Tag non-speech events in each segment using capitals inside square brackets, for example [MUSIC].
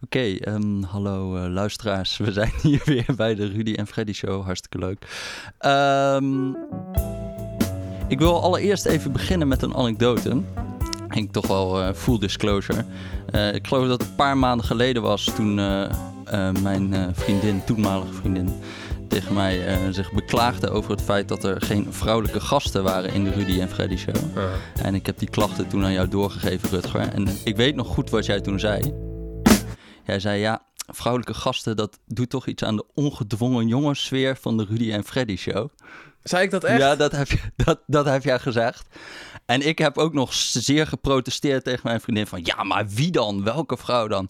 Oké, ehm, hallo uh, luisteraars. We zijn hier [LAUGHS] weer bij de Rudy en Freddy Show. Hartstikke leuk. Um, ik wil allereerst even beginnen met een anekdote. Ik toch wel uh, full disclosure. Uh, ik geloof dat het een paar maanden geleden was toen mijn vriendin, toenmalige vriendin, tegen mij zich beklaagde over het feit dat er geen vrouwelijke gasten waren in de Rudy en Freddy show. En ik heb die klachten toen aan jou doorgegeven, Rutger. En ik weet nog goed wat jij toen zei. Jij zei ja, vrouwelijke gasten, dat doet toch iets aan de ongedwongen jongenssfeer van de Rudy en Freddy show. Zei ik dat echt? Ja, dat heb, je, [LAUGHS] dat, dat heb jij gezegd. En ik heb ook nog zeer geprotesteerd tegen mijn vriendin van... ja, maar wie dan? Welke vrouw dan?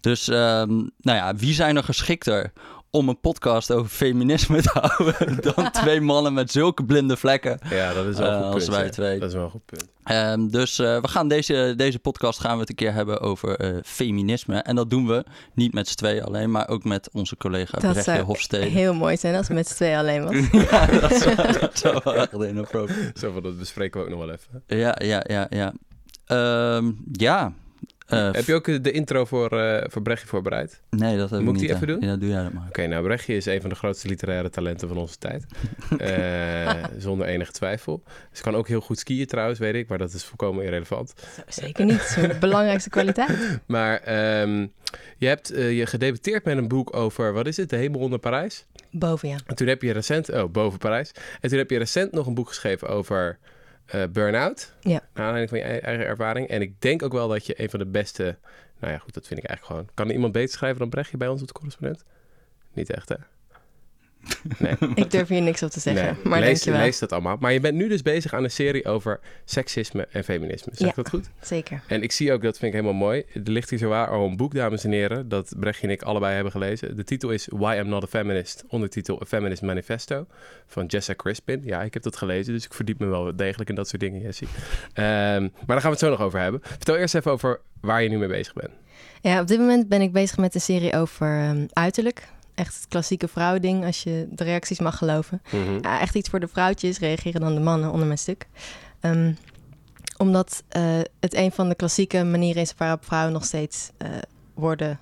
Dus, um, nou ja, wie zijn er geschikter om een podcast over feminisme te [LAUGHS] houden dan [LAUGHS] twee mannen met zulke blinde vlekken. Ja, dat is wel een uh, goed als punt. wij twee. Dat is wel een goed punt. Um, dus uh, we gaan deze, deze podcast gaan we het een keer hebben over uh, feminisme. En dat doen we niet met z'n tweeën alleen, maar ook met onze collega dat Brechtje Hofstede. heel mooi zijn als het met z'n tweeën alleen was. [LAUGHS] ja, dat zou, dat zou wel echt inappropriate. Zo van, dat bespreken we ook nog wel even. Ja, ja, ja, ja. Um, ja, uh, heb je ook de intro voor, uh, voor Brechtje voorbereid? Nee, dat heb Moet ik niet. ik die even doen? Ja, doe jij dat maar. Oké, okay, nou Brechtje is een van de grootste literaire talenten van onze tijd. uh, [LAUGHS] zonder enige twijfel. Ze kan ook heel goed skiën trouwens, weet ik. Maar dat is volkomen irrelevant. Zeker niet. de [LAUGHS] belangrijkste kwaliteit. Maar um, je hebt je gedebuteerd met een boek over, wat is het? De hemel onder Parijs? Boven, ja. En toen heb je recent, oh, boven Parijs. En toen heb je recent nog een boek geschreven over uh, burn-out. Ja. Naar aanleiding van je eigen ervaring. En ik denk ook wel dat je een van de beste... Nou ja, goed, dat vind ik eigenlijk gewoon... Kan er iemand beter schrijven dan Brechtje bij ons op de correspondent? Niet echt, hè? Nee. [LAUGHS] ik durf hier niks op te zeggen, nee. maar lees, dankjewel. lees dat allemaal. Maar je bent nu dus bezig aan een serie over seksisme en feminisme. Zeg ja, dat goed? zeker. En ik zie ook, dat vind ik helemaal mooi... Er ligt hier zowaar al een boek, dames en heren... dat Brechtje en ik allebei hebben gelezen. De titel is Why I'm Not a Feminist. Ondertitel A Feminist Manifesto van Jessa Crispin. Ja, ik heb dat gelezen, dus ik verdiep me wel degelijk in dat soort dingen, Jessie. Um, maar daar gaan we het zo nog over hebben. Vertel eerst even over waar je nu mee bezig bent. Ja, op dit moment ben ik bezig met een serie over um, uiterlijk echt het klassieke vrouwding, als je de reacties mag geloven. Ja, echt iets voor de vrouwtjes, reageren dan de mannen onder mijn stuk. Um, omdat uh, het een van de klassieke manieren is waarop vrouwen nog steeds uh, worden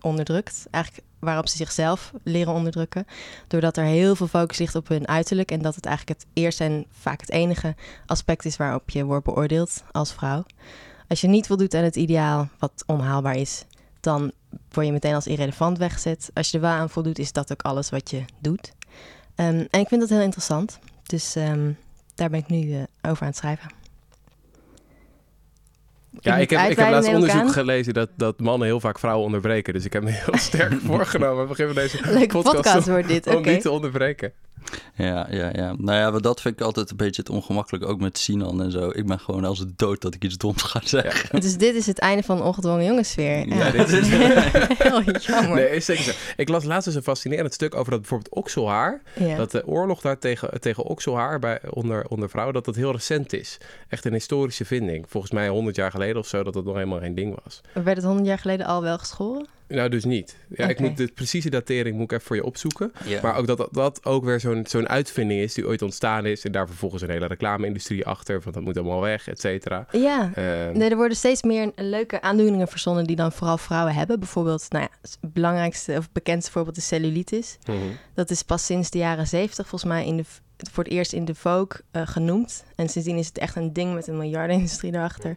onderdrukt. Eigenlijk waarop ze zichzelf leren onderdrukken. Doordat er heel veel focus ligt op hun uiterlijk. En dat het eigenlijk het eerste en vaak het enige aspect is waarop je wordt beoordeeld als vrouw. Als je niet voldoet aan het ideaal, wat onhaalbaar is, dan word je meteen als irrelevant weggezet. Als je er wel aan voldoet, is dat ook alles wat je doet. Um, en ik vind dat heel interessant. Dus um, daar ben ik nu uh, over aan het schrijven. Ja, ik heb, ik heb laatst onderzoek aan. gelezen dat, dat mannen heel vaak vrouwen onderbreken. Dus ik heb me heel [LAUGHS] sterk voorgenomen. We beginnen deze Leuke podcast, podcast wordt dit, om okay. niet te onderbreken. Ja, ja, ja. Nou ja, maar dat vind ik altijd een beetje het ongemakkelijk, ook met Sinan en zo. Ik ben gewoon als het dood dat ik iets doms ga zeggen. Dus dit is het einde van ongedwongen jongenssfeer. Ja, ja dit [LAUGHS] is heel jammer. Nee, is zeker zo. Ik las laatst eens een fascinerend stuk over dat bijvoorbeeld okselhaar. Ja. Dat de oorlog daar tegen, tegen okselhaar bij, onder, onder vrouwen, dat dat heel recent is. Echt een historische vinding. Volgens mij 100 jaar geleden of zo, dat dat nog helemaal geen ding was. Werd het 100 jaar geleden al wel geschoren? Nou, dus niet. Ja, okay. ik moet de precieze datering moet ik even voor je opzoeken. Maar ook dat, dat ook weer zo'n zo'n uitvinding is die ooit ontstaan is. En daar vervolgens een hele reclame-industrie achter. Want dat moet allemaal weg, et cetera. Ja, um, nee, er worden steeds meer leuke aandoeningen verzonnen die dan vooral vrouwen hebben. Bijvoorbeeld, nou ja, het belangrijkste of bekendste voorbeeld is cellulitis. Mm-hmm. Dat is pas sinds de jaren zeventig volgens mij in de, voor het eerst in de Vogue uh, genoemd. En sindsdien is het echt een ding met een miljardenindustrie erachter.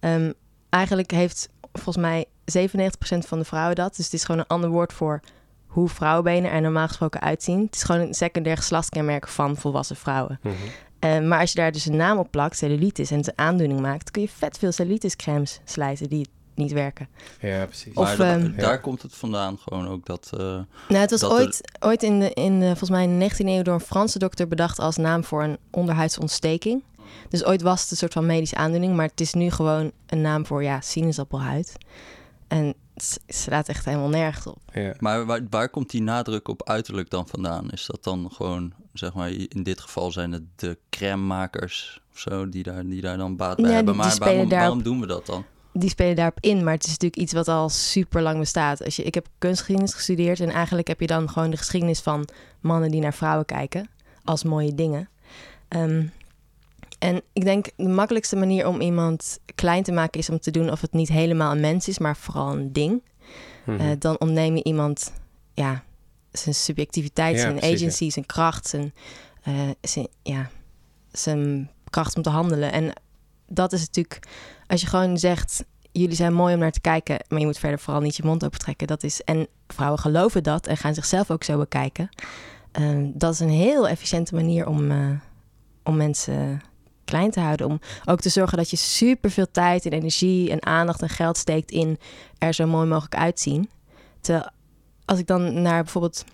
Um, eigenlijk heeft volgens mij 97% van de vrouwen dat. Dus het is gewoon een ander woord voor hoe vrouwenbenen er normaal gesproken uitzien. Het is gewoon een secundair geslachtskenmerk van volwassen vrouwen. Mm-hmm. Uh, maar als je daar dus een naam op plakt, cellulitis, en het een aandoening maakt, kun je vet veel cellulitiscremes slijten die niet werken. Ja, precies. Of, maar um, daar ja. komt het vandaan gewoon ook dat... Uh, nou, het was ooit, er... ooit in, de, in de, volgens mij in de 19e eeuw door een Franse dokter bedacht als naam voor een onderhuidsontsteking. Dus ooit was het een soort van medische aandoening, maar het is nu gewoon een naam voor, ja, sinaasappelhuid. En het slaat echt helemaal nergens op. Ja. Maar waar, waar, komt die nadruk op uiterlijk dan vandaan? Is dat dan gewoon, zeg maar, in dit geval zijn het de crèmemakers of zo, die daar, die daar dan baat bij ja, hebben? Maar waarom, daarop, waarom doen we dat dan? Die spelen daarop in, maar het is natuurlijk iets wat al super lang bestaat. Als je, ik heb kunstgeschiedenis gestudeerd en eigenlijk heb je dan gewoon de geschiedenis van mannen die naar vrouwen kijken als mooie dingen. Um, en ik denk de makkelijkste manier om iemand klein te maken is om te doen of het niet helemaal een mens is, maar vooral een ding. Mhm. eh, dan ontneem je iemand ja, zijn subjectiviteit, Ja, zijn precies, ja. agency, zijn kracht, zijn, eh, zijn, ja, zijn kracht om te handelen. En dat is natuurlijk, als je gewoon zegt, jullie zijn mooi om naar te kijken, maar je moet verder vooral niet je mond open trekken. Dat is, en vrouwen geloven dat en gaan zichzelf ook zo bekijken. Eh, dat is een heel efficiënte manier om, om mensen klein te houden. Om ook te zorgen dat je super veel tijd en energie en aandacht en geld steekt in er zo mooi mogelijk uitzien. Terwijl als ik dan naar bijvoorbeeld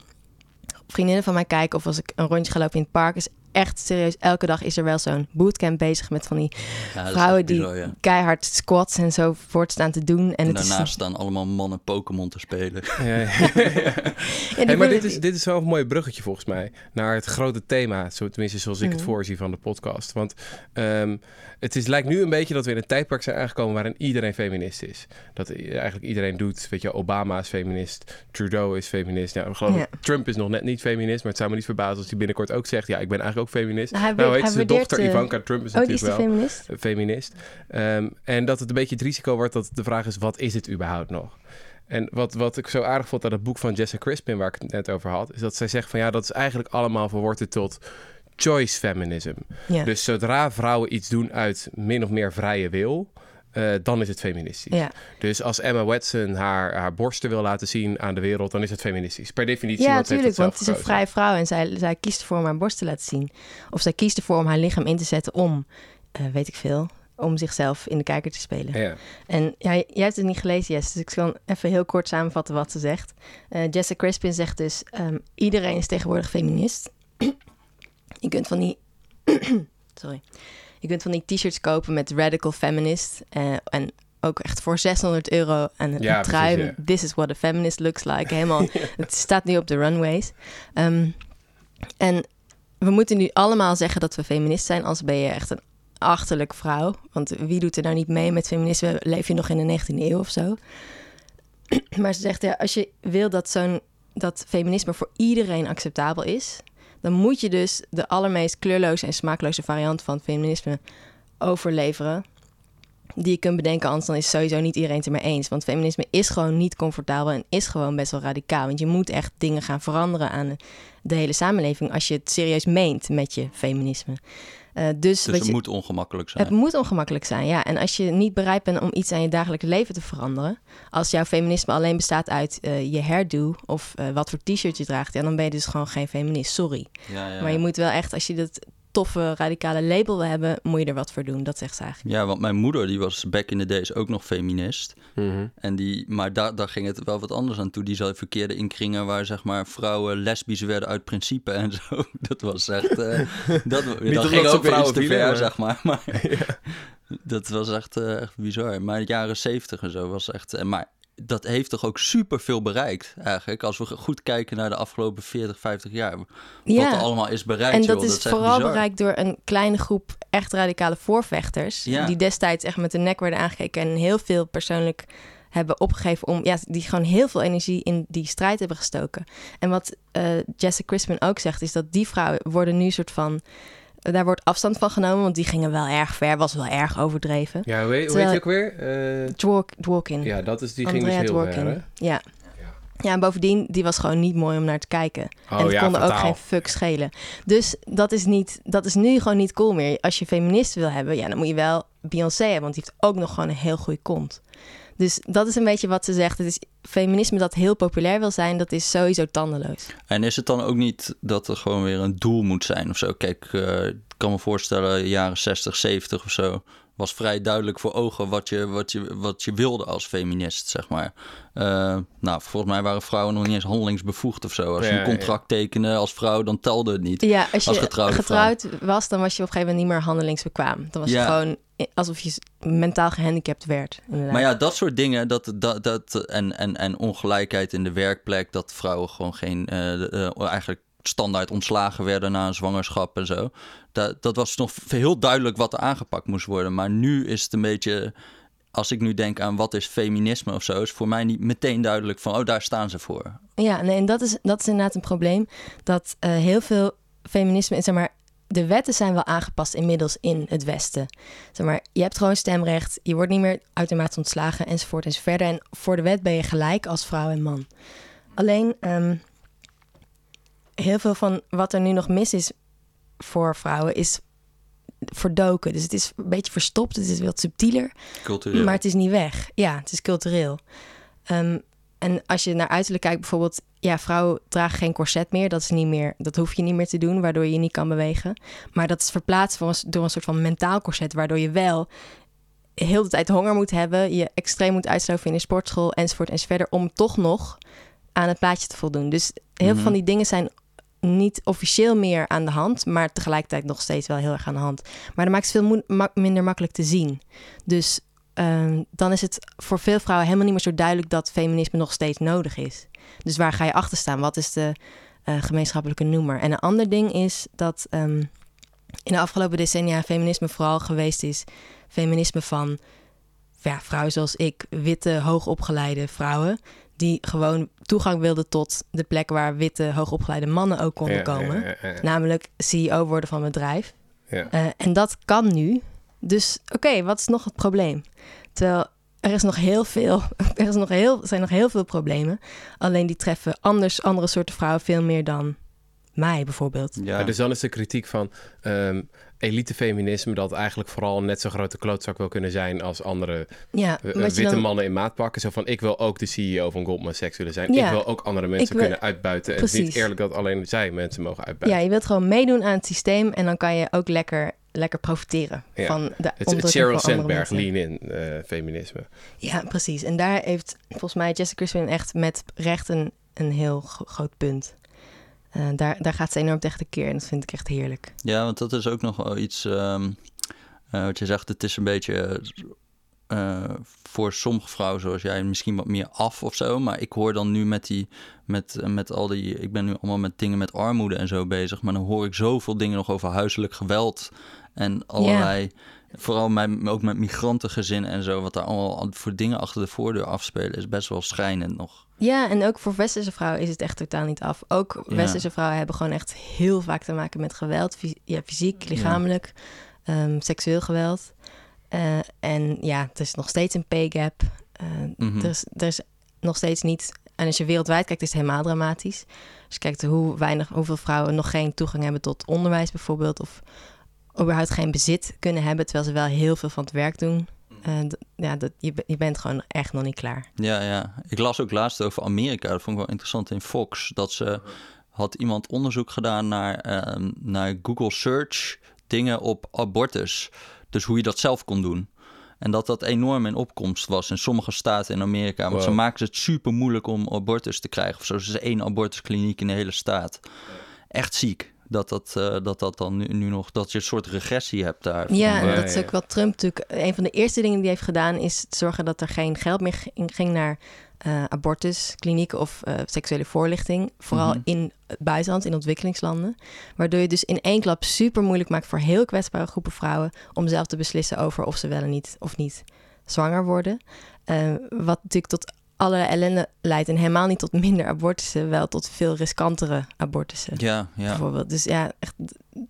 vriendinnen van mij kijk of als ik een rondje ga lopen in het park, is echt serieus elke dag is er wel zo'n bootcamp bezig met van die Ja, is vrouwen die bizar, ja. keihard squats en zo voortstaan te doen. En, En het is daarnaast staan allemaal mannen Pokémon te spelen. [LAUGHS] Ja, ja. [LAUGHS] Ja, die Hey, maar dit is, dit is wel een mooi bruggetje volgens mij naar het grote thema, zo, tenminste zoals ik het Mhm. voorzie van de podcast. Want ehm, het is, lijkt nu een beetje dat we in een tijdperk zijn aangekomen waarin iedereen feminist is. Dat eigenlijk iedereen doet, weet je, Obama is feminist, Trudeau is feminist. Ja, ik geloof Ja. Trump is nog net niet feminist, maar het zou me niet verbazen als hij binnenkort ook zegt, ja, ik ben eigenlijk ook feminist. Nou, hij Nou, heet zijn waardeert, dochter eh, Ivanka Trump is Oh, natuurlijk de wel feminist? feminist. Ehm, en dat het een beetje het risico wordt dat de vraag is, wat is het überhaupt nog? En wat, wat ik zo aardig vond aan het boek van Jessica Crispin, waar ik het net over had, is dat zij zegt van ja, dat is eigenlijk allemaal verworten tot choice feminism. Ja. Dus zodra vrouwen iets doen uit min of meer vrije wil, eh, dan is het feministisch. ja. Dus als Emma Watson haar, haar borsten wil laten zien aan de wereld, dan is het feministisch. Per definitie, Ja, natuurlijk, want het is een vrije vrouw en zij, zij kiest ervoor om haar borst te laten zien. Of zij kiest ervoor om haar lichaam in te zetten om, eh, weet ik veel, om zichzelf in de kijker te spelen. Ja. En ja, jij hebt het niet gelezen, Jess, dus ik kan even heel kort samenvatten wat ze zegt. Eh Jessica Crispin zegt dus, ehm, iedereen is tegenwoordig feminist. [CLEARS THROAT] je kunt van die... [CLEARS THROAT] Sorry. Je kunt van die t-shirts kopen met radical feminist. eh, en ook echt voor 600 euro en een Ja, trui. precies, ja. This is what a feminist looks like. Helemaal, [LAUGHS] Het staat nu op de runways. Ehm, en we moeten nu allemaal zeggen dat we feminist zijn, anders ben je echt een achterlijk vrouw. Want wie doet er nou niet mee met feminisme? Leef je nog in de 19e eeuw of zo? [CLEARS THROAT] Maar ze zegt, ja, als je wil dat zo'n dat feminisme voor iedereen acceptabel is, dan moet je dus de allermeest kleurloze en smaakloze variant van feminisme overleveren. Die je kunt bedenken, anders dan is sowieso niet iedereen het ermee eens. Want feminisme is gewoon niet comfortabel en is gewoon best wel radicaal. Want je moet echt dingen gaan veranderen aan de hele samenleving als je het serieus meent met je feminisme. Eh, dus Dus het je, moet ongemakkelijk zijn. het moet ongemakkelijk zijn, ja. En als je niet bereid bent om iets aan je dagelijks leven te veranderen, als jouw feminisme alleen bestaat uit eh, je hairdo of eh, wat voor t-shirt je draagt, ja, dan ben je dus gewoon geen feminist. Sorry. Ja, ja. Maar je moet wel echt, als je dat toffe radicale label wil hebben, moet je er wat voor doen. Dat zegt ze eigenlijk. Ja, want mijn moeder die was back in the days ook nog feminist. Mhm. En die, maar daar, daar ging het wel wat anders aan toe. Die zat verkeerde inkringen waar zeg maar vrouwen lesbisch werden uit principe en zo. [LAUGHS] Dat was echt... eh [LAUGHS] dat ging ook vrouwen te ver, maar- zeg maar. maar [LAUGHS] Dat was echt, eh, echt bizar. Maar de jaren zeventig en zo was echt... eh, maar dat heeft toch ook super veel bereikt eigenlijk. Als we goed kijken naar de afgelopen 40, 50 jaar. Wat er allemaal is bereikt. En joh, dat is vooral bizar. bereikt door een kleine groep echt radicale voorvechters. Ja. Die destijds echt met de nek werden aangekeken en heel veel persoonlijk hebben opgegeven om, ja, die gewoon heel veel energie in die strijd hebben gestoken. En wat eh Jessica Crispin ook zegt, is dat die vrouwen worden nu soort van, daar wordt afstand van genomen, want die gingen wel erg ver, was wel erg overdreven. Ja, hoe heet, hoe Terwijl- heet die ook weer? Dwork, Dworkin. ja, dat is, die ging dus heel Dworkin. ver, hè? Ja. Ja, en bovendien, die was gewoon niet mooi om naar te kijken. Oh en het ja, kon er ook geen fuck schelen. Dus dat is, niet, dat is nu gewoon niet cool meer. Als je feminist wil hebben, ja, dan moet je wel Beyoncé hebben. Want die heeft ook nog gewoon een heel goede kont. Dus dat is een beetje wat ze zegt. Het is feminisme dat heel populair wil zijn, dat is sowieso tandeloos. En is het dan ook niet dat er gewoon weer een doel moet zijn of zo? Kijk, eh, ik kan me voorstellen, jaren 60, 70 of zo... was vrij duidelijk voor ogen wat je, wat je, wat je wilde als feminist, zeg maar. Eh, nou, volgens mij waren vrouwen nog niet eens handelingsbevoegd of zo. Als je een contract tekende als vrouw, dan telde het niet. Ja, als je Als getrouwd was, dan was je op een gegeven moment niet meer handelingsbekwaam. Dan was Ja. je gewoon alsof je mentaal gehandicapt werd. Inderdaad. Maar ja, dat soort dingen, dat, dat, dat, en, en, en ongelijkheid in de werkplek, dat vrouwen gewoon geen, eh, eh, eigenlijk standaard ontslagen werden na een zwangerschap en zo. Dat, dat was nog heel duidelijk wat er aangepakt moest worden. Maar nu is het een beetje, als ik nu denk aan wat is feminisme of zo, is voor mij niet meteen duidelijk van, oh, daar staan ze voor. Ja, nee, en dat is, dat is inderdaad een probleem. Dat eh, heel veel feminisme, zeg maar, de wetten zijn wel aangepast inmiddels in het Westen. Zeg maar, je hebt gewoon stemrecht, je wordt niet meer automatisch ontslagen enzovoort enzovoort. En voor de wet ben je gelijk als vrouw en man. Alleen ehm, heel veel van wat er nu nog mis is voor vrouwen is verdoken. Dus het is een beetje verstopt, het is wat subtieler. Cultureel. Maar het is niet weg. Ja, het is cultureel. Ehm, en als je naar uiterlijk kijkt, bijvoorbeeld, ja, vrouwen dragen geen corset meer. Dat is niet meer, dat hoef je niet meer te doen, waardoor je je niet kan bewegen. Maar dat is verplaatst voor door een soort van mentaal corset, waardoor je wel heel de tijd honger moet hebben, je extreem moet uitsloven in de sportschool enzovoort enzovoort, om toch nog aan het plaatje te voldoen. Dus heel Mhm. veel van die dingen zijn niet officieel meer aan de hand, maar tegelijkertijd nog steeds wel heel erg aan de hand. Maar dan maakt het veel ma- minder makkelijk te zien. Dus ehm, dan is het voor veel vrouwen helemaal niet meer zo duidelijk dat feminisme nog steeds nodig is. Dus waar ga je achter staan? Wat is de eh, gemeenschappelijke noemer? En een ander ding is dat ehm, in de afgelopen decennia feminisme vooral geweest is feminisme van ja, vrouwen zoals ik, witte, hoogopgeleide vrouwen, die gewoon toegang wilden tot de plek waar witte, hoogopgeleide mannen ook konden Ja, komen. ja, ja, ja. Namelijk CEO worden van een bedrijf. Ja. Eh, en dat kan nu. Dus oké, wat is nog het probleem? Terwijl er is nog heel veel, [LAUGHS] er is nog heel, zijn nog heel veel problemen. Alleen die treffen anders, andere soorten vrouwen veel meer dan mij bijvoorbeeld. Ja. Dus dan is de kritiek van ehm elitefeminisme dat eigenlijk vooral net zo'n grote klootzak wil kunnen zijn als andere Ja, eh, je witte dan, mannen in maat pakken. Zo van, ik wil ook de CEO van Goldman Sachs willen zijn. Ja, ik wil ook andere mensen wil- kunnen uitbuiten. En het is niet eerlijk dat alleen zij mensen mogen ja, uitbuiten. je wilt gewoon meedoen aan het systeem en dan kan je ook lekker, lekker profiteren Ja, van de het, het Sheryl Sandberg lean in eh, feminisme. Ja, precies. En daar heeft volgens mij Jessica Crispin echt met recht een, een heel gro- groot punt. Eh, daar, daar gaat ze enorm tegen de keer en dat vind ik echt heerlijk. Ja, want dat is ook nog wel iets ehm, eh, wat je zegt. Het is een beetje eh, voor sommige vrouwen zoals jij misschien wat meer af of zo. Maar ik hoor dan nu met die, met, met al die, ik ben nu allemaal met dingen met armoede en zo bezig. Maar dan hoor ik zoveel dingen nog over huiselijk geweld en allerlei. Vooral met, ook met migrantengezinnen en zo, wat daar allemaal voor dingen achter de voordeur afspelen, is best wel schrijnend nog. Ja, en ook voor westerse vrouwen is het echt totaal niet af. Ook Ja. westerse vrouwen hebben gewoon echt heel vaak te maken met geweld. Fys- ja, fysiek, lichamelijk, ehm, seksueel geweld. Eh, en ja, er is nog steeds een pay gap. Eh, Mhm. er, is, er is nog steeds niet... En als je wereldwijd kijkt, is het helemaal dramatisch. Als je kijkt hoe weinig, hoeveel vrouwen nog geen toegang hebben tot onderwijs bijvoorbeeld... of überhaupt geen bezit kunnen hebben... terwijl ze wel heel veel van het werk doen. D- ja, dat, je, je bent gewoon echt nog niet klaar. Ja, ja. Ik las ook laatst over Amerika. Dat vond ik wel interessant in Fox. Dat ze had iemand onderzoek gedaan naar, ehm, naar Google Search dingen op abortus. Dus hoe je dat zelf kon doen. En dat dat enorm in opkomst was in sommige staten in Amerika. Want ze maken het super moeilijk om abortus te krijgen. Of zo. Er is één abortuskliniek in de hele staat. Echt ziek. Dat dat, eh, dat, dat dan nu, nu nog, dat je een soort regressie hebt daar. Ja, en dat is ook wat Trump natuurlijk... Een van de eerste dingen die hij heeft gedaan... is zorgen dat er geen geld meer ging naar eh abortusklinieken... of eh, seksuele voorlichting. Vooral Mhm. in het buitenland, in ontwikkelingslanden. Waardoor je dus in één klap super moeilijk maakt... voor heel kwetsbare groepen vrouwen... om zelf te beslissen over of ze wel en niet of niet zwanger worden. Eh, wat natuurlijk tot allerlei ellende leidt... en helemaal niet tot minder abortussen... wel tot veel riskantere abortussen. ja, ja. Bijvoorbeeld. Dus ja, echt,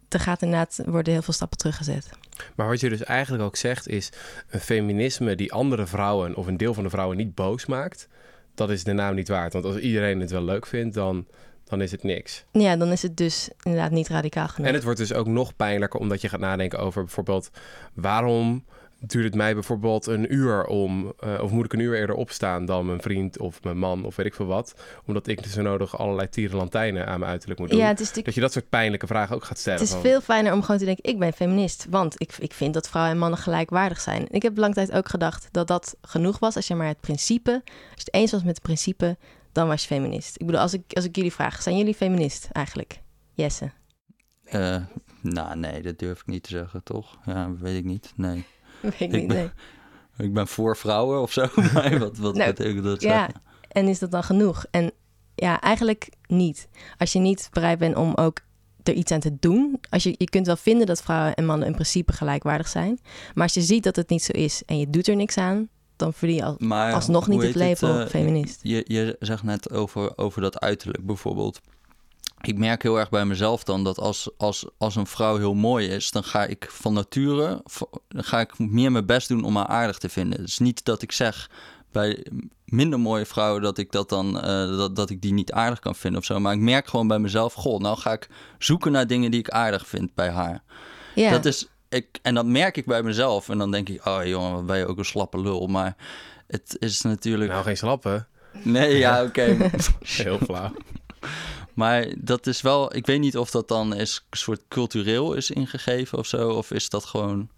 er gaat inderdaad worden heel veel stappen teruggezet. Maar wat je dus eigenlijk ook zegt is... een feminisme die andere vrouwen of een deel van de vrouwen niet boos maakt... dat is de naam niet waard. Want als iedereen het wel leuk vindt, dan, dan is het niks. Ja, dan is het dus inderdaad niet radicaal genoeg. En het wordt dus ook nog pijnlijker omdat je gaat nadenken over bijvoorbeeld... waarom duurt het mij bijvoorbeeld een uur om... eh, of moet ik een uur eerder opstaan dan mijn vriend of mijn man of weet ik veel wat... omdat ik dus zo nodig allerlei tierenlantijnen aan mijn uiterlijk moet doen. ja, het is, natuurlijk, Dat je dat soort pijnlijke vragen ook gaat stellen. het is van- veel fijner om gewoon te denken, ik ben feminist. Want ik, ik vind dat vrouwen en mannen gelijkwaardig zijn. Ik heb lang tijd ook gedacht dat dat genoeg was. Als je maar het principe, als je het eens was met het principe, dan was je feminist. Ik bedoel, als ik, als ik jullie vraag, zijn jullie feminist eigenlijk? Jesse. Eh, nou, nee, dat durf ik niet te zeggen, toch? Ja, weet ik niet. Nee. [LAUGHS] Weet ik niet, ben- nee. Ik ben voor vrouwen of zo. [LAUGHS] Maar wat, wat Nou, betekent dat? Ja, zeggen? en is dat dan genoeg? En ja, eigenlijk niet. Als je niet bereid bent om ook er iets aan te doen. Als je, je kunt wel vinden dat vrouwen en mannen in principe gelijkwaardig zijn. Maar als je ziet dat het niet zo is en je doet er niks aan, dan verdien je al, Maar alsnog niet het label eh, feminist. Je, je zegt net over, over dat uiterlijk bijvoorbeeld. Ik merk heel erg bij mezelf dan dat als, als, als een vrouw heel mooi is, dan ga ik van nature dan ga ik meer mijn best doen om haar aardig te vinden. Het is niet dat ik zeg bij minder mooie vrouwen dat ik dat dan eh, dat, dat ik die niet aardig kan vinden of zo. Maar ik merk gewoon bij mezelf, goh, nou ga ik zoeken naar dingen die ik aardig vind bij haar. Ja, Dat is, ik, en dat merk ik bij mezelf. En dan denk ik, oh jongen, wat ben je ook een slappe lul. Maar het is natuurlijk. Nou, geen slappen. Nee, ja, oké. [LAUGHS] Heel flauw. Maar dat is wel, ik weet niet of dat dan is een soort cultureel is ingegeven of zo. Of is dat gewoon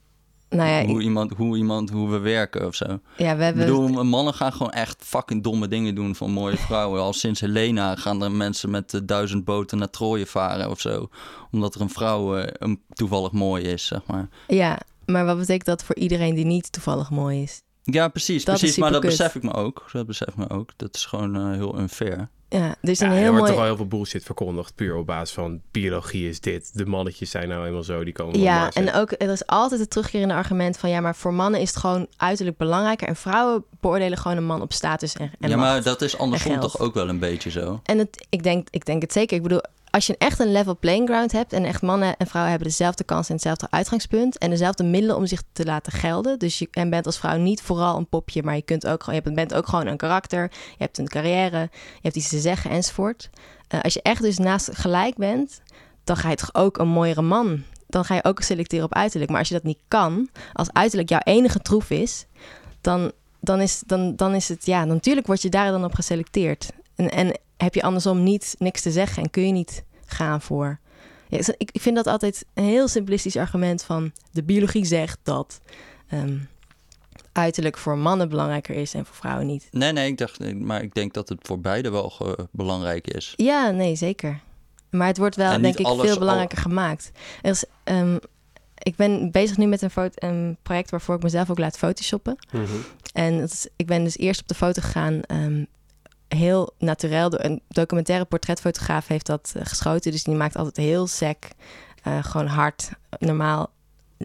nou ja, hoe, ik- iemand, hoe iemand, hoe we werken of zo. ja we Ik hebben... bedoel, mannen gaan gewoon echt fucking domme dingen doen van mooie vrouwen. Al sinds Helena gaan er mensen met eh, duizend boten naar Troje varen of zo. Omdat er een vrouw eh, een, toevallig mooi is, zeg maar. Ja, maar wat betekent dat voor iedereen die niet toevallig mooi is? Ja, precies, Dat precies. Maar dat besef ik me ook. Dat besef ik me ook. Dat is gewoon eh, heel unfair. Ja, er is Ja, een er heel wordt toch wel heel veel bullshit verkondigd. Puur op basis van biologie is dit. De mannetjes zijn nou eenmaal zo. Die komen Ja, Mars. en ook er is altijd het terugkerende argument van ja, maar voor mannen is het gewoon uiterlijk belangrijker en vrouwen beoordelen gewoon een man op status en, en ja, maar dat is andersom toch ook wel een beetje zo. En het, ik, denk, ik denk het zeker. Ik bedoel, als je echt een level playing ground hebt en echt mannen en vrouwen hebben dezelfde kans en hetzelfde uitgangspunt en dezelfde middelen om zich te laten gelden. Dus je en bent als vrouw niet vooral een popje, maar je, kunt ook, je bent ook gewoon een karakter. Je hebt een carrière, je hebt iets te zeggen enzovoort. Eh, als je echt dus naast gelijk bent, dan ga je toch ook een mooiere man. Dan ga je ook selecteren op uiterlijk. Maar als je dat niet kan, als uiterlijk jouw enige troef is, dan, dan, is, dan, dan is het, ja, natuurlijk word je daar dan op geselecteerd. En, en heb je andersom niet niks te zeggen en kun je niet gaan voor. Ja, ik, ik vind dat altijd een heel simplistisch argument van de biologie zegt dat ehm, uiterlijk voor mannen belangrijker is en voor vrouwen niet. Nee, nee, ik dacht, maar ik denk dat het voor beide wel belangrijk is. Ja, nee, zeker. Maar het wordt wel, En denk ik, veel al- belangrijker gemaakt. Er is, ehm, ik ben bezig nu met een, foto, een project waarvoor ik mezelf ook laat photoshoppen. Mhm. En dat is, ik ben dus eerst op de foto gegaan, ehm, heel. Door Een documentaire portretfotograaf heeft dat eh, geschoten. Dus die maakt altijd heel sec, eh, gewoon hard, normaal,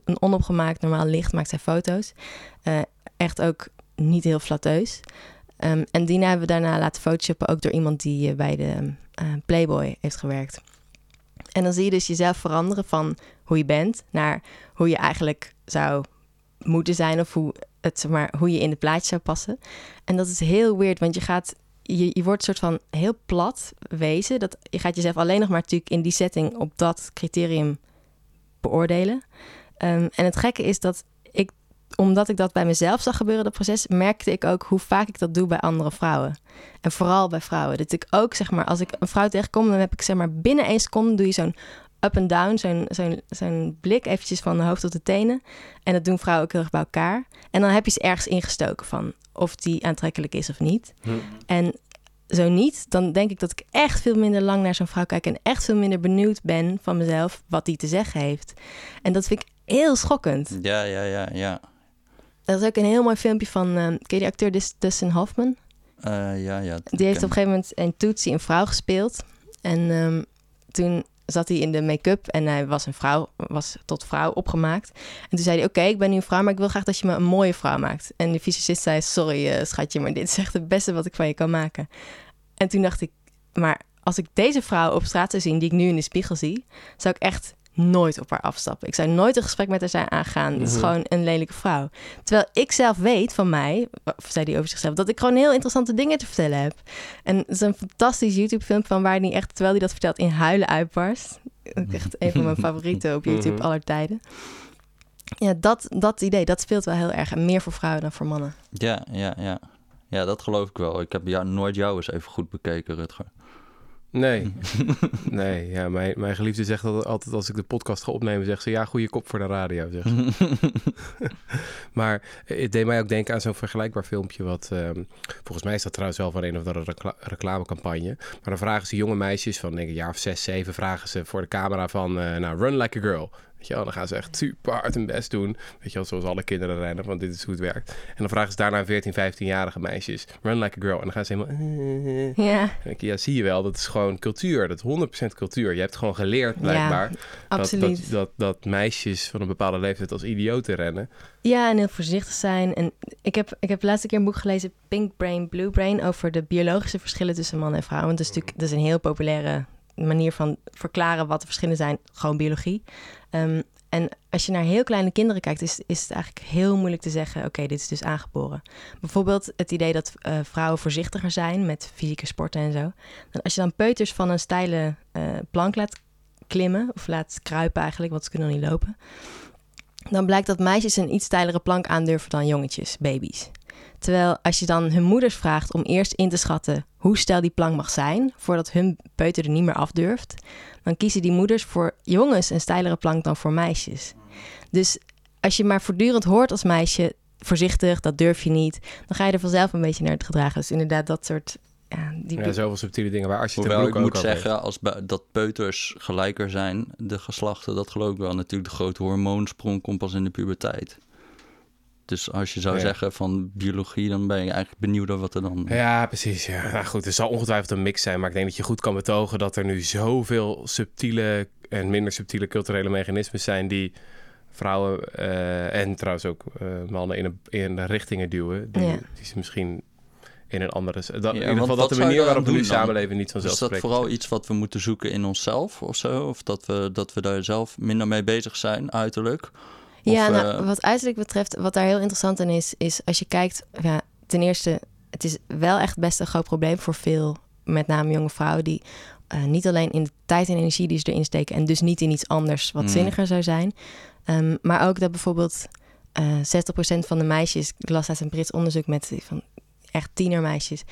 een onopgemaakt, normaal licht maakt zij foto's. Eh, echt ook niet heel flatteus. Ehm, en die hebben we daarna laten photoshoppen, ook door iemand die bij de Playboy heeft gewerkt. En dan zie je dus jezelf veranderen van hoe je bent naar hoe je eigenlijk zou moeten zijn of hoe, het, maar, hoe je in het plaatje zou passen. En dat is heel weird, want je gaat, je, je wordt een soort van heel plat wezen. Dat, je gaat jezelf alleen nog maar natuurlijk in die setting op dat criterium beoordelen. Ehm, en het gekke is dat ik, omdat ik dat bij mezelf zag gebeuren, dat proces, merkte ik ook hoe vaak ik dat doe bij andere vrouwen. En vooral bij vrouwen. Dat ik ook, zeg maar, als ik een vrouw tegenkom, dan heb ik zeg maar binnen één seconde doe je zo'n up en down, zo'n zo'n zo'n blik eventjes van de hoofd tot de tenen. En dat doen vrouwen ook heel erg bij elkaar. En dan heb je ze ergens ingestoken van of die aantrekkelijk is of niet. Hm. En zo niet, dan denk ik dat ik echt veel minder lang naar zo'n vrouw kijk en echt veel minder benieuwd ben van mezelf wat die te zeggen heeft. En dat vind ik heel schokkend. Ja, ja, ja, ja. Dat is ook een heel mooi filmpje van, eh, ken je die acteur Dis- Dustin Hoffman? Eh, ja, ja. Die heeft op een gegeven moment een Tootsie een vrouw gespeeld. En ehm, toen zat hij in de make-up en hij was een vrouw, was tot vrouw opgemaakt. En toen zei hij, oké, ik ben nu een vrouw, maar ik wil graag dat je me een mooie vrouw maakt. En de fysicist zei, sorry eh, schatje, maar dit is echt het beste wat ik van je kan maken. En toen dacht ik, maar als ik deze vrouw op straat zou zien, die ik nu in de spiegel zie, zou ik echt nooit op haar afstappen. Ik zou nooit een gesprek met haar zijn aangaan. Het is Mhm. gewoon een lelijke vrouw. Terwijl ik zelf weet van mij, zei hij over zichzelf, dat ik gewoon heel interessante dingen te vertellen heb. En het is een fantastisch YouTube-filmpje van waar hij echt, terwijl hij dat vertelt, in huilen uitbarst. Ook Echt een van mijn [LAUGHS] favorieten op YouTube Mhm. aller tijden. Ja, dat, dat idee, dat speelt wel heel erg. En meer voor vrouwen dan voor mannen. Ja, ja, ja. Ja, dat geloof ik wel. Ik heb jou, nooit jou eens even goed bekeken, Rutger. Nee, [LAUGHS] nee. Ja, mijn, mijn geliefde zegt dat altijd als ik de podcast ga opnemen, zegt ze ja, goede kop voor de radio. Zegt ze. [LAUGHS] [LAUGHS] maar het deed mij ook denken aan zo'n vergelijkbaar filmpje. Wat ehm, volgens mij is dat trouwens wel van een of andere recla- reclamecampagne. Maar dan vragen ze jonge meisjes van denk ik, een jaar of zes, zeven, vragen ze voor de camera van eh, nou, run like a girl. Weet je wel, dan gaan ze echt super hard hun best doen. Weet je wel, zoals alle kinderen rennen, want dit is hoe het werkt. En dan vragen ze daarna aan 14, 15-jarige meisjes, run like a girl. En dan gaan ze helemaal... eh, Ja, denk ja, zie je wel, dat is gewoon cultuur. Dat is 100% cultuur. Je hebt gewoon geleerd, blijkbaar, dat, absoluut. dat, dat, dat meisjes van een bepaalde leeftijd als idioten rennen. Ja, en heel voorzichtig zijn. En ik heb, ik heb laatste keer een boek gelezen, Pink Brain, Blue Brain, over de biologische verschillen tussen man en vrouw. Want dat is natuurlijk dat is een heel populaire manier van verklaren wat de verschillen zijn, gewoon biologie. Ehm, en als je naar heel kleine kinderen kijkt, is, is het eigenlijk heel moeilijk te zeggen: oké, dit is dus aangeboren. Bijvoorbeeld het idee dat uh, vrouwen voorzichtiger zijn met fysieke sporten en zo. Als je dan peuters van een steile uh, plank laat klimmen, of laat kruipen eigenlijk, want ze kunnen nog niet lopen. Dan blijkt dat meisjes een iets steilere plank aandurven dan jongetjes, baby's. Terwijl als je dan hun moeders vraagt om eerst in te schatten hoe steil die plank mag zijn, voordat hun peuter er niet meer afdurft, dan kiezen die moeders voor jongens een steilere plank dan voor meisjes. Dus als je maar voortdurend hoort als meisje, voorzichtig, dat durf je niet, dan ga je er vanzelf een beetje naar het gedragen. Dus inderdaad, dat soort. Ja, die ja, zoveel subtiele dingen waar als je Hoewel ik moet zeggen, als dat peuters gelijker zijn, de geslachten, dat geloof ik wel. Natuurlijk, de grote hormoonsprong komt pas in de puberteit. Dus als je zou zeggen van biologie, dan ben je eigenlijk benieuwd naar wat er dan... Ja, precies. Ja. Nou goed, er zal ongetwijfeld een mix zijn. Maar ik denk dat je goed kan betogen dat er nu zoveel subtiele en minder subtiele culturele mechanismen zijn die vrouwen uh, en trouwens ook uh, mannen in, een, in richtingen duwen. Die, die ze misschien in een andere... Dat, in ieder geval dat de manier waarop we nu samenleven niet vanzelf Is dat vooral iets wat we moeten zoeken in onszelf of zo? Of dat we, dat we daar zelf minder mee bezig zijn, uiterlijk? Ja, nou, eh, wat uiterlijk betreft, wat daar heel interessant in is, is als je kijkt, ja, ten eerste, het is wel echt best een groot probleem voor veel, met name jonge vrouwen, die uh, niet alleen in de tijd en energie die ze erin steken en dus niet in iets anders wat mm. zinniger zou zijn, um, maar ook dat bijvoorbeeld uh, eh, 60% van de meisjes, ik las uit een Brits onderzoek met van echt tienermeisjes,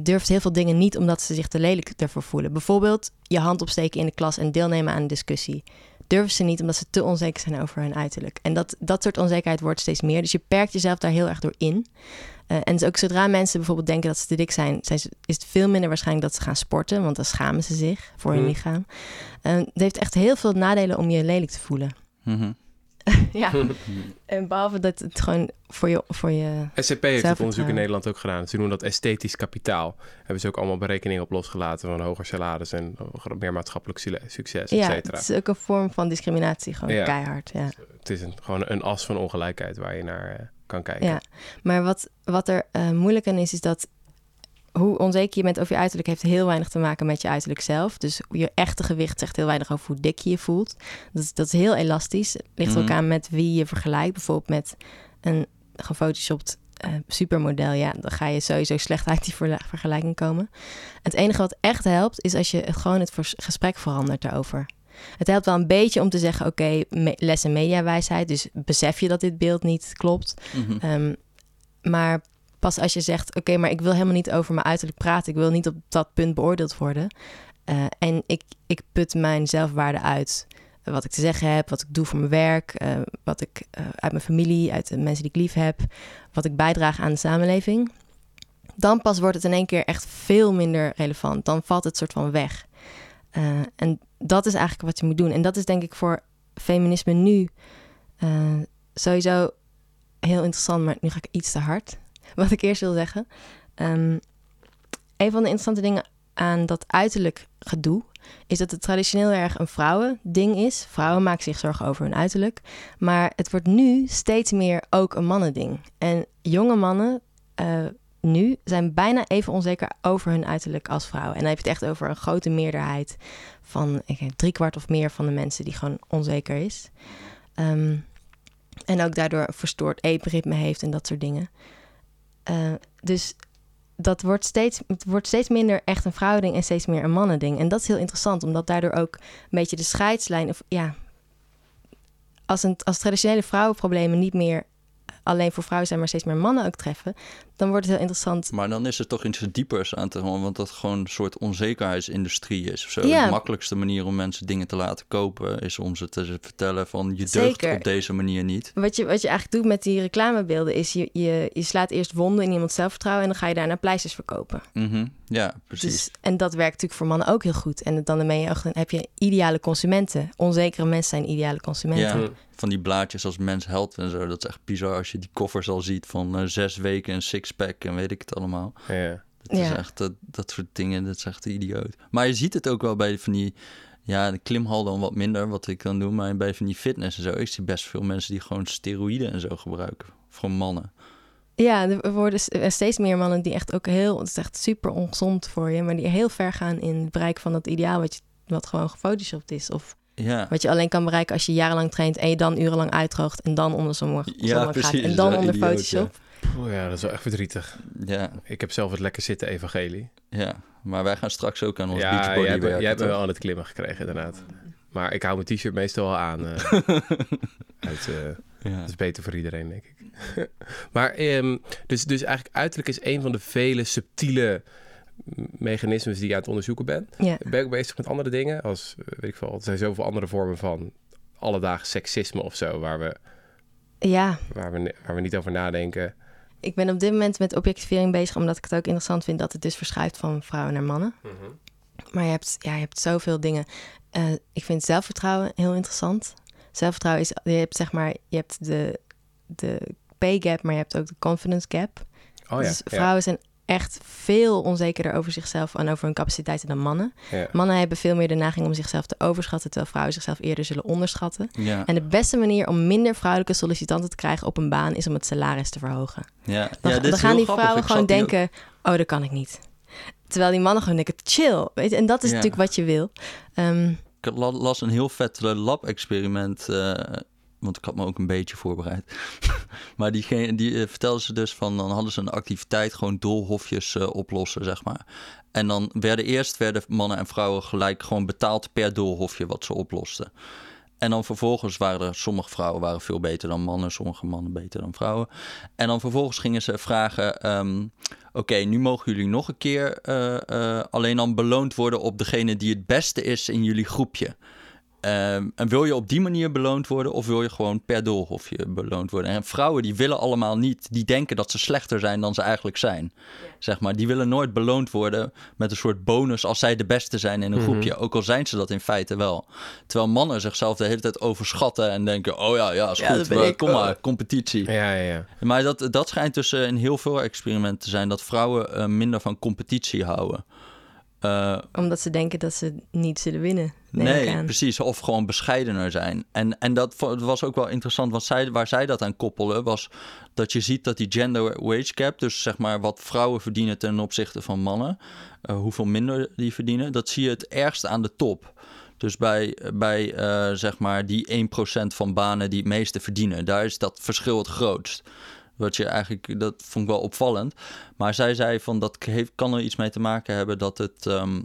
durft heel veel dingen niet omdat ze zich te lelijk ervoor voelen. Bijvoorbeeld je hand opsteken in de klas en deelnemen aan een discussie durven ze niet omdat ze te onzeker zijn over hun uiterlijk. En dat, dat soort onzekerheid wordt steeds meer. Dus je perkt jezelf daar heel erg door in. Uh, en ook zodra mensen bijvoorbeeld denken dat ze te dik zijn, zijn ze, is het veel minder waarschijnlijk dat ze gaan sporten, want dan schamen ze zich voor hun mm. lichaam. Uh, het heeft echt heel veel nadelen om je lelijk te voelen. Mm [LAUGHS] ja, [LAUGHS] en behalve dat het gewoon voor je... Voor je SCP heeft het onderzoek in Nederland ook gedaan. Ze noemen dat esthetisch kapitaal. Hebben ze ook allemaal berekeningen op losgelaten van hoger salaris en meer maatschappelijk succes, et Ja, het is ook een vorm van discriminatie, gewoon keihard. Ja. Het is een, gewoon een as van ongelijkheid waar je naar uh, kan kijken. Ja, maar wat, wat er uh, moeilijk aan is, is dat hoe onzeker je bent over je uiterlijk heeft heel weinig te maken met je uiterlijk zelf. Dus je echte gewicht zegt heel weinig over hoe dik je je voelt. Dat is, dat is heel elastisch. Het ligt mm ook aan met wie je vergelijkt. Bijvoorbeeld met een gefotoshopt uh, supermodel. Ja, dan ga je sowieso slecht uit die vergelijking komen. Het enige wat echt helpt, is als je gewoon het gesprek verandert daarover. Het helpt wel een beetje om te zeggen: oké, okay, me les en mediawijsheid. Dus besef je dat dit beeld niet klopt. Mhm. Ehm, maar pas als je zegt: Oké, maar ik wil helemaal niet over mijn uiterlijk praten. Ik wil niet op dat punt beoordeeld worden. Uh, en ik, ik put mijn zelfwaarde uit. Wat ik te zeggen heb, wat ik doe voor mijn werk, uh, wat ik uit mijn familie, uit de mensen die ik lief heb, wat ik bijdraag aan de samenleving. Dan pas wordt het in één keer echt veel minder relevant. Dan valt het soort van weg. en dat is eigenlijk wat je moet doen. En dat is denk ik voor feminisme nu sowieso heel interessant, maar nu ga ik iets te hard [LAUGHS] wat ik eerst wil zeggen. Um, een van de interessante dingen aan dat uiterlijk gedoe is dat het traditioneel erg een vrouwending is. Vrouwen maken zich zorgen over hun uiterlijk. Maar het wordt nu steeds meer ook een mannending. En jonge mannen uh, nu zijn bijna even onzeker over hun uiterlijk als vrouwen. En dan heb je het echt over een grote meerderheid van drie kwart of meer van de mensen die gewoon onzeker is. Um, en ook daardoor verstoord eetritme heeft en dat soort dingen. Uh, dus dat wordt steeds, het wordt steeds minder echt een vrouwending en steeds meer een mannending. En dat is heel interessant, omdat daardoor ook een beetje de scheidslijn... Of, ja, als, een, als traditionele vrouwenproblemen niet meer alleen voor vrouwen zijn, maar steeds meer mannen ook treffen, dan wordt het heel interessant. Maar dan is er toch iets diepers aan te horen, want dat gewoon een soort onzekerheidsindustrie is. Of zo. Ja. De makkelijkste manier om mensen dingen te laten kopen is om ze te vertellen van je deugt op deze manier niet. Wat je, wat je eigenlijk doet met die reclamebeelden is je, je, je slaat eerst wonden in iemands zelfvertrouwen en dan ga je daarna pleisters verkopen. Mm Ja, precies. Dus, en dat werkt natuurlijk voor mannen ook heel goed. En dan, je, heb je ideale consumenten. Onzekere mensen zijn ideale consumenten. Ja van die blaadjes als Mens Held en zo. Dat is echt bizar als je die koffers al ziet van uh, zes weken een sixpack en weet ik het allemaal. Ja. Dat is echt dat, dat soort dingen, dat is echt idioot. Maar je ziet het ook wel bij van die, ja, de klimhal dan wat minder, wat ik kan doen. Maar bij van die fitness en zo, ik zie best veel mensen die gewoon steroïden en zo gebruiken. Voor mannen. Ja, er worden steeds meer mannen die echt ook heel, het is echt super ongezond voor je, maar die heel ver gaan in het bereiken van dat ideaal wat je wat gewoon gefotoshopt is. Of Ja, wat je alleen kan bereiken als je jarenlang traint en je dan urenlang uitdroogt en dan onder zo'n Ja, gaat en dan onder idioot, Photoshop. Ja, dat is wel echt verdrietig. ja, Ik heb zelf het lekker zitten evagelie. ja. Maar wij gaan straks ook aan ons ja, beachbody jij werken. jij hebt wel aan het klimmen gekregen, inderdaad. Maar ik hou mijn t-shirt meestal wel aan. eh, [LAUGHS] uit, eh, Ja. dat is beter voor iedereen, denk ik. [LAUGHS] maar ehm, dus, dus eigenlijk uiterlijk is een van de vele subtiele mechanismes die je aan het onderzoeken bent. Ja. Ben ik bezig met andere dingen? Als, eh, weet ik veel, er zijn zoveel andere vormen van alledaags seksisme of zo, waar we, ja, waar we, waar we niet over nadenken. Ik ben op dit moment met objectivering bezig omdat ik het ook interessant vind dat het dus verschuift van vrouwen naar mannen. Maar je hebt, ja, je hebt zoveel dingen. Eh, ik vind zelfvertrouwen heel interessant. Zelfvertrouwen is, je hebt zeg maar, je hebt de, de pay gap, maar je hebt ook de confidence gap. Oh ja, dus ja, vrouwen zijn echt veel onzekerder over zichzelf en over hun capaciteiten dan mannen. ja. Mannen hebben veel meer de neiging om zichzelf te overschatten, terwijl vrouwen zichzelf eerder zullen onderschatten. Ja, En de beste manier om minder vrouwelijke sollicitanten te krijgen op een baan is om het salaris te verhogen. ja. Dan, ja, gaan die grappig. vrouwen Ik gewoon denken, oh, dat kan ik niet. Terwijl die mannen gewoon denken, chill. Weet je? En dat is natuurlijk wat je wil. Ehm, Ik la- las een heel vet eh, lab-experiment. eh, want ik had me ook een beetje voorbereid. [LAUGHS] maar die, die eh, vertelden ze dus van... dan hadden ze een activiteit, gewoon doolhofjes eh, oplossen, zeg maar. En dan werden eerst werden mannen en vrouwen gelijk gewoon betaald per doolhofje wat ze oplosten. En dan vervolgens waren er, sommige vrouwen waren veel beter dan mannen, sommige mannen beter dan vrouwen. En dan vervolgens gingen ze vragen: ehm, Oké, nu mogen jullie nog een keer eh, alleen dan beloond worden op degene die het beste is in jullie groepje. Ehm, en wil je op die manier beloond worden of wil je gewoon per doolhofje beloond worden? En vrouwen die willen allemaal niet, die denken dat ze slechter zijn dan ze eigenlijk zijn. Zeg maar, die willen nooit beloond worden met een soort bonus als zij de beste zijn in een Mhm. groepje. Ook al zijn ze dat in feite wel. Terwijl mannen zichzelf de hele tijd overschatten en denken: oh ja, ja, is Ja, goed, ik. kom maar, competitie. Ja, ja, ja. Maar dat, dat schijnt dus eh, in heel veel experimenten te zijn dat vrouwen eh, minder van competitie houden. Eh, omdat ze denken dat ze niet zullen winnen. nee, precies. Of gewoon bescheidener zijn. En, en dat was ook wel interessant, want zij, waar zij dat aan koppelen, was dat je ziet dat die gender wage gap, dus zeg maar wat vrouwen verdienen ten opzichte van mannen, eh, hoeveel minder die verdienen, dat zie je het ergst aan de top. Dus bij, bij eh, zeg maar die 1% van banen die het meeste verdienen, daar is dat verschil het grootst. Wat je eigenlijk, dat vond ik wel opvallend. Maar zij zei van dat heeft, kan er iets mee te maken hebben dat het. ehm,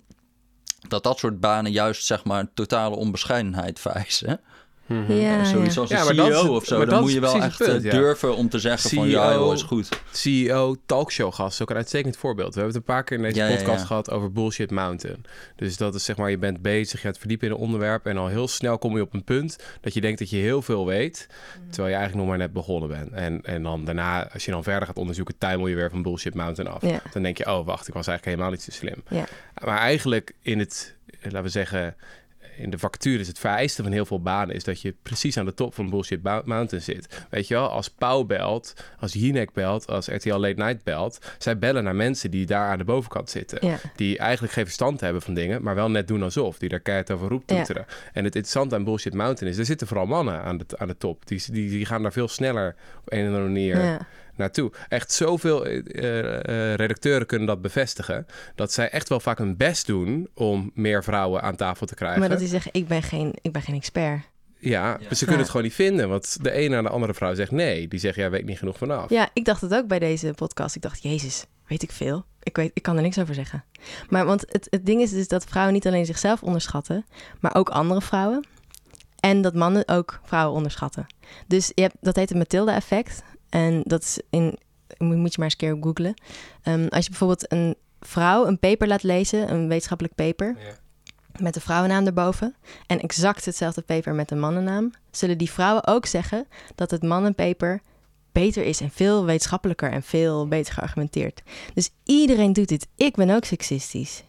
dat dat soort banen juist zeg maar totale onbescheidenheid [LAUGHS] vereisen. Mhm. Ja, Zoiets ja. als een CEO of zo. Dan moet je wel echt punt, eh, ja. durven om te zeggen van ja CEO joh, is goed. CEO talkshow-gast, ook een uitstekend voorbeeld. We hebben het een paar keer in deze podcast ja. gehad over Bullshit Mountain. Dus dat is zeg maar, je bent bezig, je gaat verdiepen in een onderwerp... en al heel snel kom je op een punt dat je denkt dat je heel veel weet... terwijl je eigenlijk nog maar net begonnen bent. En, en dan daarna, als je dan verder gaat onderzoeken... tuimel je weer van Bullshit Mountain af. Ja. Dan denk je, oh wacht, ik was eigenlijk helemaal niet zo slim. Ja. Maar eigenlijk in het, eh, laten we zeggen... In de vacature is het vereiste van heel veel banen... is dat je precies aan de top van Bullshit Mou- Mountain zit. Weet je wel, als Pauw belt, als Jinek belt... als RTL Late Night belt... zij bellen naar mensen die daar aan de bovenkant zitten. Ja. Die eigenlijk geen verstand hebben van dingen... maar wel net doen alsof. Die daar keihard over roeptoeteren. En het interessante aan Bullshit Mountain is... er zitten vooral mannen aan de, aan de top. Die, die, die gaan daar veel sneller op een of andere manier Ja. Naartoe. Echt zoveel eh, eh, redacteuren kunnen dat bevestigen. Dat zij echt wel vaak hun best doen om meer vrouwen aan tafel te krijgen. Maar dat die zeggen, ik ben geen, ik ben geen expert. Ja, Ja. maar ze kunnen Ja. het gewoon niet vinden. Want de ene aan de andere vrouw zegt nee. Die zegt, jij weet niet genoeg vanaf. Ja, ik dacht het ook bij deze podcast. Ik dacht, jezus, weet ik veel. Ik, weet, ik kan er niks over zeggen. Maar want het, het ding is dus dat vrouwen niet alleen zichzelf onderschatten, maar ook andere vrouwen. En dat mannen ook vrouwen onderschatten. Dus je hebt, dat heet het Matilda-effect. En dat is in, moet je maar eens een keer googlen. Ehm, als je bijvoorbeeld een vrouw een paper laat lezen, een wetenschappelijk paper, Ja. met de vrouwennaam erboven en exact hetzelfde paper met een mannennaam, zullen die vrouwen ook zeggen dat het mannenpaper beter is en veel wetenschappelijker en veel beter geargumenteerd. Dus iedereen doet dit. Ik ben ook seksistisch.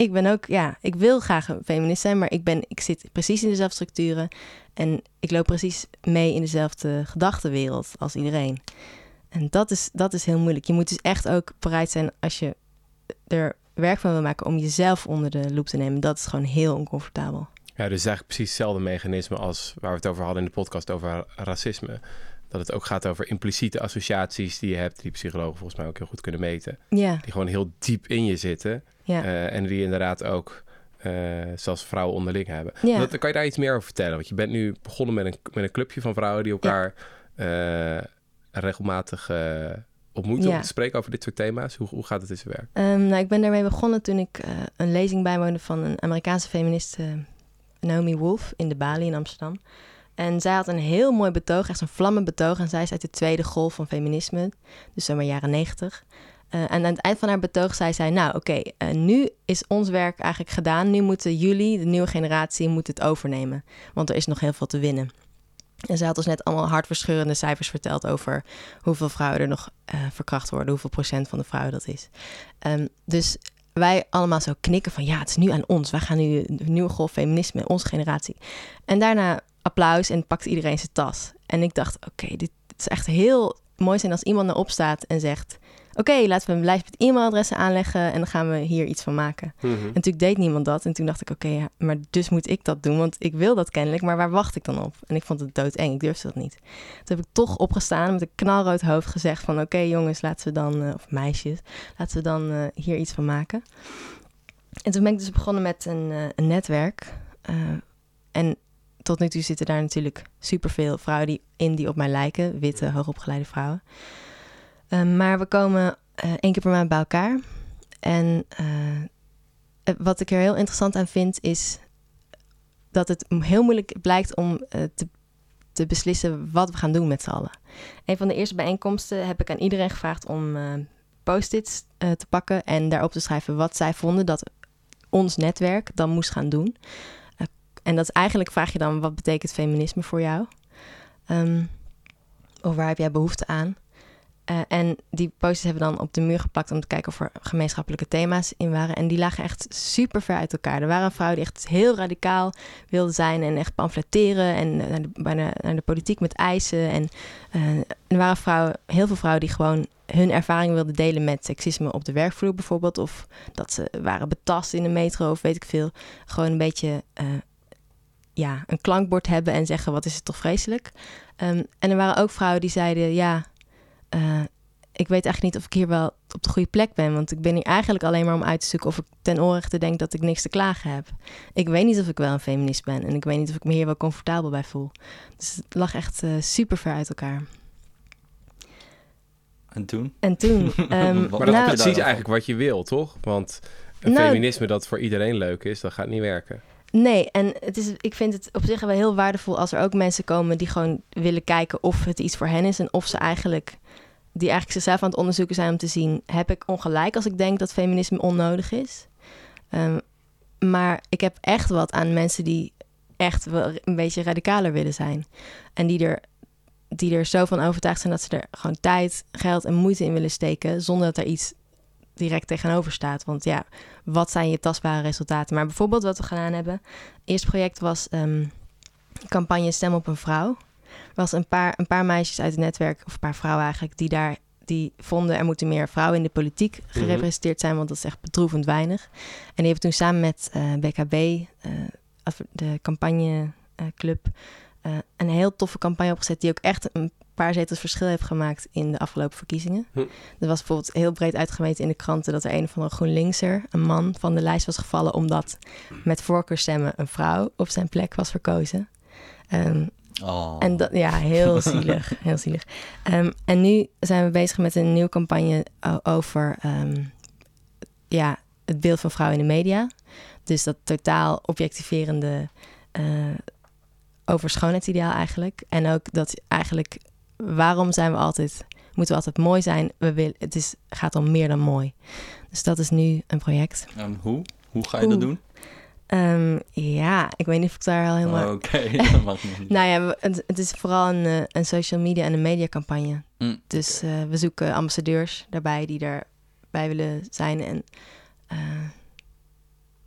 Ik ben ook, ja, ik wil graag een feminist zijn, maar ik, ben, ik zit precies in dezelfde structuren en ik loop precies mee in dezelfde gedachtenwereld als iedereen. En dat is, dat is heel moeilijk. Je moet dus echt ook bereid zijn als je er werk van wil maken om jezelf onder de loep te nemen. Dat is gewoon heel oncomfortabel. Ja, dus eigenlijk precies hetzelfde mechanisme als waar we het over hadden in de podcast over racisme. Dat het ook gaat over impliciete associaties die je hebt, die psychologen volgens mij ook heel goed kunnen meten. Ja, Die gewoon heel diep in je zitten. Ja. Eh, en die inderdaad ook eh, zoals vrouwen onderling hebben. Ja. Dat, kan je daar iets meer over vertellen? Want je bent nu begonnen met een, met een clubje van vrouwen die elkaar eh, regelmatig ontmoeten om te spreken over dit soort thema's. Hoe, hoe gaat het in zijn werk? Ehm, nou, ik ben daarmee begonnen toen ik een lezing bijwoonde van een Amerikaanse feminist, eh, Naomi Wolf, in de Bali in Amsterdam. En zij had een heel mooi betoog, echt een vlammen betoog. En zij is uit de tweede golf van feminisme, dus zomaar jaren negentig. Eh, en aan het eind van haar betoog zei zij, nou oké, eh, nu is ons werk eigenlijk gedaan. Nu moeten jullie, de nieuwe generatie, moet het overnemen. Want er is nog heel veel te winnen. En zij had ons net allemaal hartverscheurende cijfers verteld over hoeveel vrouwen er nog eh, verkracht worden, hoeveel procent van de vrouwen dat is. Ehm, dus wij allemaal zo knikken van ja, het is nu aan ons. Wij gaan nu een nieuwe golf feminisme, onze generatie. En daarna applaus en pakt iedereen zijn tas. En ik dacht, oké, dit is echt heel mooi zijn als iemand erop staat en zegt... Oké, laten we een lijst met e-mailadressen aanleggen en dan gaan we hier iets van maken. En natuurlijk deed niemand dat. En toen dacht ik, oké, ja, maar dus moet ik dat doen. Want ik wil dat kennelijk, maar waar wacht ik dan op? En ik vond het doodeng, ik durfde dat niet. Toen heb ik toch opgestaan met een knalrood hoofd gezegd van... oké jongens, laten we dan, eh, of meisjes, laten we dan eh, hier iets van maken. En toen ben ik dus begonnen met een, eh, een netwerk. En tot nu toe zitten daar natuurlijk superveel vrouwen die, in die op mij lijken. Witte, hoogopgeleide vrouwen. Eh, maar we komen eh, één keer per maand bij elkaar. En eh, wat ik er heel interessant aan vind is dat het heel moeilijk blijkt om eh, te, te beslissen wat we gaan doen met z'n allen. Een van de eerste bijeenkomsten heb ik aan iedereen gevraagd om post-its te pakken en daarop te schrijven wat zij vonden dat ons netwerk dan moest gaan doen. En dat is eigenlijk vraag je dan wat betekent feminisme voor jou? Ehm, of waar heb jij behoefte aan? Eh, en die posters hebben we dan op de muur geplakt om te kijken of er gemeenschappelijke thema's in waren. En die lagen echt super ver uit elkaar. Er waren vrouwen die echt heel radicaal wilden zijn en echt pamfletteren en eh, naar de, bijna naar de politiek met eisen. En eh, er waren vrouwen, heel veel vrouwen die gewoon hun ervaring wilden delen met seksisme op de werkvloer bijvoorbeeld. Of dat ze waren betast in de metro of weet ik veel. Gewoon een beetje ja, een klankbord hebben en zeggen wat is het toch vreselijk. Ehm, en er waren ook vrouwen die zeiden ja, eh, ik weet eigenlijk niet of ik hier wel op de goede plek ben. Want ik ben hier eigenlijk alleen maar om uit te zoeken of ik ten onrechte denk dat ik niks te klagen heb. Ik weet niet of ik wel een feminist ben. En ik weet niet of ik me hier wel comfortabel bij voel. Dus het lag echt eh, super ver uit elkaar. En toen? En toen... [LAUGHS] ehm, Wat- Maar dat nou, is precies eigenlijk wat je wil, toch? Want een Nou- feminisme dat voor iedereen leuk is, dat gaat niet werken. Nee, en het is, ik vind het op zich wel heel waardevol als er ook mensen komen die gewoon willen kijken of het iets voor hen is en of ze eigenlijk, die eigenlijk zichzelf aan het onderzoeken zijn om te zien, heb ik ongelijk als ik denk dat feminisme onnodig is? Ehm, maar ik heb echt wat aan mensen die echt wel een beetje radicaler willen zijn. En die er, die er zo van overtuigd zijn dat ze er gewoon tijd, geld en moeite in willen steken zonder dat er iets direct tegenover staat. Want ja, wat zijn je tastbare resultaten? Maar bijvoorbeeld wat we gedaan hebben. Het eerste project was ehm, campagne Stem op een vrouw. Er was een paar, een paar meisjes uit het netwerk, of een paar vrouwen eigenlijk, die daar die vonden er moeten meer vrouwen in de politiek gerepresenteerd zijn, want dat is echt bedroevend weinig. En die hebben toen samen met eh, BKB, eh, adver- de campagneclub, eh een heel toffe campagne opgezet die ook echt een paar zetels verschil heeft gemaakt in de afgelopen verkiezingen. Hm. Er was bijvoorbeeld heel breed uitgemeten in de kranten dat er een van de GroenLinkser, een man, van de lijst was gevallen omdat met voorkeurstemmen een vrouw op zijn plek was verkozen. Ehm, Oh. en dat, ja, heel [LAUGHS] zielig. heel zielig. Ehm, en nu zijn we bezig met een nieuwe campagne o- over ehm, ja, het beeld van vrouwen in de media. Dus dat totaal objectiverende eh, over schoonheidsideaal eigenlijk. En ook dat eigenlijk, waarom zijn we altijd, moeten we altijd mooi zijn? We willen, het is, gaat om meer dan mooi. Dus dat is nu een project. En hoe? Hoe ga je dat doen? Ehm, ja, ik weet niet of ik daar al helemaal... Oh, Oké, [LAUGHS] dat mag niet. Nou ja, het, het is vooral een, eh, een social media en een mediacampagne. Mm, Dus eh, we zoeken ambassadeurs daarbij die erbij willen zijn. En, eh,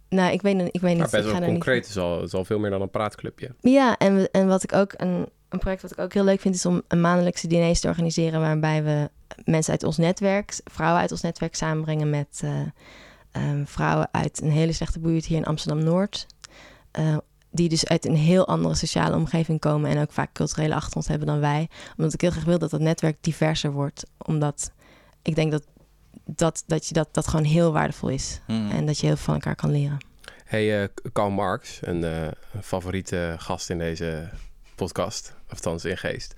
nou, ik weet, niet- ik weet Maar niet. best ik ga wel niet- concreet. Het is al, het is al veel meer dan een praatclubje. Ja, en, en wat ik ook een, een project wat ik ook heel leuk vind, is om een maandelijkse diners te organiseren waarbij we mensen uit ons netwerk, vrouwen uit ons netwerk samenbrengen met eh, ehm, vrouwen uit een hele slechte buurt hier in Amsterdam Noord. Eh, die dus uit een heel andere sociale omgeving komen en ook vaak culturele achtergrond hebben dan wij. Omdat ik heel graag wil dat dat netwerk diverser wordt. Omdat ik denk dat dat, dat, je dat, dat gewoon heel waardevol is. mm. En dat je heel veel van elkaar kan leren. Hey, uh, Karl Marx, een, uh, een favoriete gast in deze podcast, althans in geest.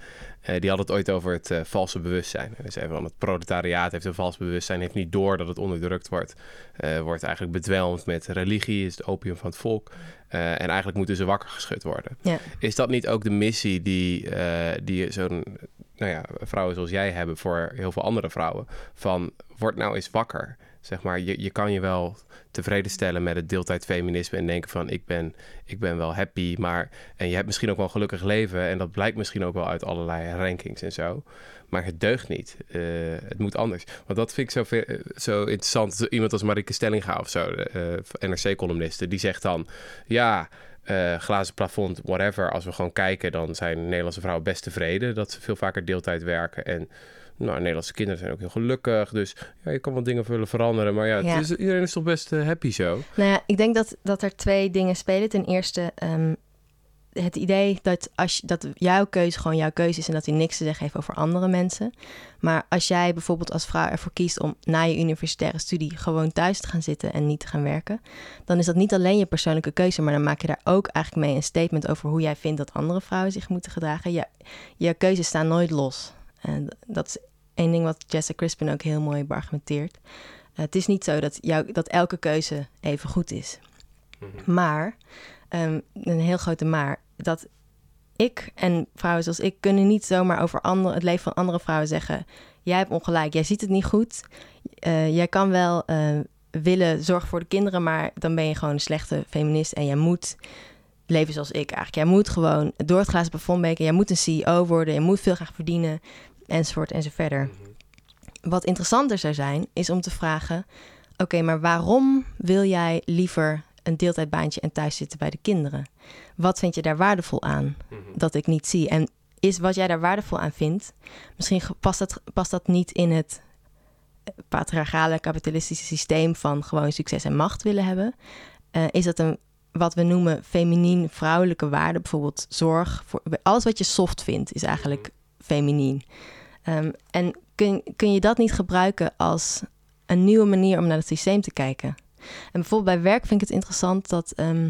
Uh, die had het ooit over het valse bewustzijn. Hij zei van het proletariaat heeft een vals bewustzijn, heeft niet door dat het onderdrukt wordt. wordt eigenlijk bedwelmd met religie, is het opium van het volk. en eigenlijk moeten ze wakker geschud worden. Ja. Is dat niet ook de missie die, die zo'n nou ja, vrouwen zoals jij hebben voor heel veel andere vrouwen? Van word nou eens wakker. Zeg maar, je, je kan je wel tevreden stellen met het deeltijd feminisme en denken van ik ben, ik ben wel happy, maar en je hebt misschien ook wel een gelukkig leven en dat blijkt misschien ook wel uit allerlei rankings en zo. Maar het deugt niet. Uh, het moet anders. Want dat vind ik zo, veel, zo interessant. Iemand als Marike Stellinga of zo, uh, NRC-columniste, die zegt dan: Ja, glazen plafond, whatever. Als we gewoon kijken, dan zijn Nederlandse vrouwen best tevreden dat ze veel vaker deeltijd werken. En nou, Nederlandse kinderen zijn ook heel gelukkig. Dus ja, je kan wel dingen willen veranderen. Maar ja, is, iedereen is toch best eh, happy zo. Nou ja, ik denk dat, dat er twee dingen spelen. Ten eerste ehm, het idee dat, als, dat jouw keuze gewoon jouw keuze is... en dat hij niks te zeggen heeft over andere mensen. Maar als jij bijvoorbeeld als vrouw ervoor kiest om na je universitaire studie... gewoon thuis te gaan zitten en niet te gaan werken... dan is dat niet alleen je persoonlijke keuze... maar dan maak je daar ook eigenlijk mee een statement over... hoe jij vindt dat andere vrouwen zich moeten gedragen. Je, je keuzes staan nooit los. En dat is één ding wat Jessica Crispin ook heel mooi beargumenteert. Eh, het is niet zo dat, jou, dat elke keuze even goed is. Maar, ehm, een heel grote maar, dat ik en vrouwen zoals ik kunnen niet zomaar over andere, het leven van andere vrouwen zeggen: Jij hebt ongelijk, jij ziet het niet goed. Eh, jij kan wel eh, willen zorgen voor de kinderen, maar dan ben je gewoon een slechte feminist en jij moet leven zoals ik eigenlijk. Jij moet gewoon door het glazen plafond breken, jij moet een CEO worden, je moet veel graag verdienen, enzovoort en zo verder. Wat interessanter zou zijn, is om te vragen: Oké, maar waarom wil jij liever een deeltijdbaantje en thuis zitten bij de kinderen? Wat vind je daar waardevol aan dat ik niet zie? En is wat jij daar waardevol aan vindt, misschien past dat, past dat niet in het patriarchale kapitalistische systeem van gewoon succes en macht willen hebben? Eh, is dat een wat we noemen feminien vrouwelijke waarden, bijvoorbeeld zorg, voor, alles wat je soft vindt, is eigenlijk feminien. Ehm, en kun, kun je dat niet gebruiken als een nieuwe manier om naar het systeem te kijken? En bijvoorbeeld bij werk vind ik het interessant dat ehm,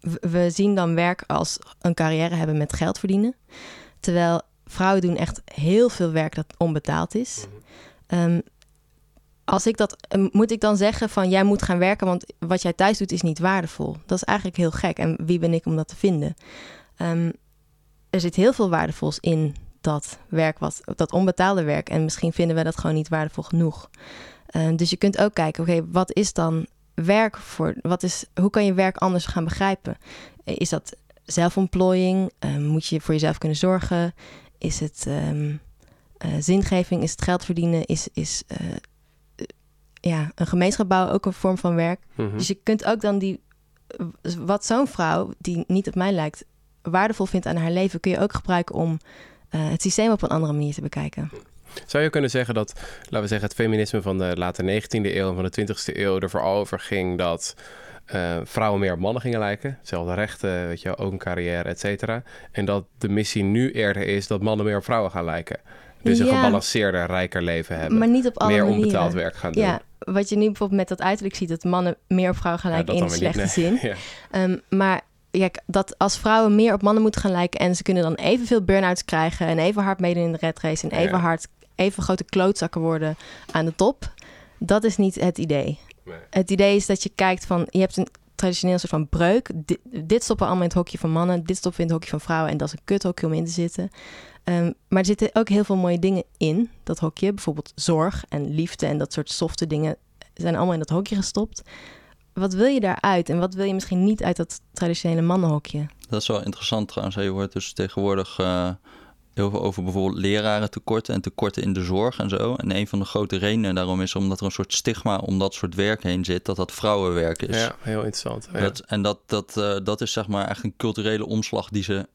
we, zien dan werk als een carrière hebben met geld verdienen. Terwijl vrouwen doen echt heel veel werk dat onbetaald is. Ehm, als ik dat, eh, moet ik dan zeggen van jij moet gaan werken, want wat jij thuis doet is niet waardevol. Dat is eigenlijk heel gek. En wie ben ik om dat te vinden? Er zit heel veel waardevols in dat werk, wat, dat onbetaalde werk. En misschien vinden we dat gewoon niet waardevol genoeg. Ehm, dus je kunt ook kijken, oké, wat is dan werk voor? Wat is, hoe kan je werk anders gaan begrijpen? Eh, Is dat zelfontplooiing? Ehm, moet je voor jezelf kunnen zorgen? Is het ehm, eh, zingeving? Is het geld verdienen? Is, is eh, ja, een gemeenschap bouwen ook een vorm van werk? Mhm. Dus je kunt ook dan die, wat zo'n vrouw, die niet op mij lijkt, waardevol vindt aan haar leven, kun je ook gebruiken om eh, het systeem op een andere manier te bekijken. Zou je kunnen zeggen dat, laten we zeggen, het feminisme van de late 19e eeuw en van de 20e eeuw er vooral over ging dat eh, vrouwen meer op mannen gingen lijken? Zelfde rechten, weet je, ook een carrière, et cetera. En dat de missie nu eerder is dat mannen meer op vrouwen gaan lijken. Dus een gebalanceerder, rijker leven hebben. Maar niet op alle meer manieren. onbetaald werk gaan doen. Ja, wat je nu bijvoorbeeld met dat uiterlijk ziet, dat mannen meer op vrouwen gaan lijken in de slechte niet, zin. [LAUGHS] Ja. Ehm, maar kijk, dat als vrouwen meer op mannen moeten gaan lijken en ze kunnen dan evenveel burn-outs krijgen en even hard meedoen in de red race en even Ja. hard, even grote klootzakken worden aan de top, dat is niet het idee. Nee. Het idee is dat je kijkt van, je hebt een traditioneel soort van breuk. Dit, dit stoppen we allemaal in het hokje van mannen, dit stoppen we in het hokje van vrouwen en dat is een kuthokje om in te zitten. Ehm, maar er zitten ook heel veel mooie dingen in dat hokje. Bijvoorbeeld zorg en liefde en dat soort softe dingen zijn allemaal in dat hokje gestopt. Wat wil je daaruit en wat wil je misschien niet uit dat traditionele mannenhokje? Dat is wel interessant trouwens. Je hoort dus tegenwoordig eh, heel veel over bijvoorbeeld leraren tekorten en tekorten in de zorg en zo. En een van de grote redenen daarom is omdat er een soort stigma om dat soort werk heen zit, dat dat vrouwenwerk is. ja, heel interessant. Ja. Dat, en dat, dat, eh, dat is zeg maar echt een culturele omslag die ze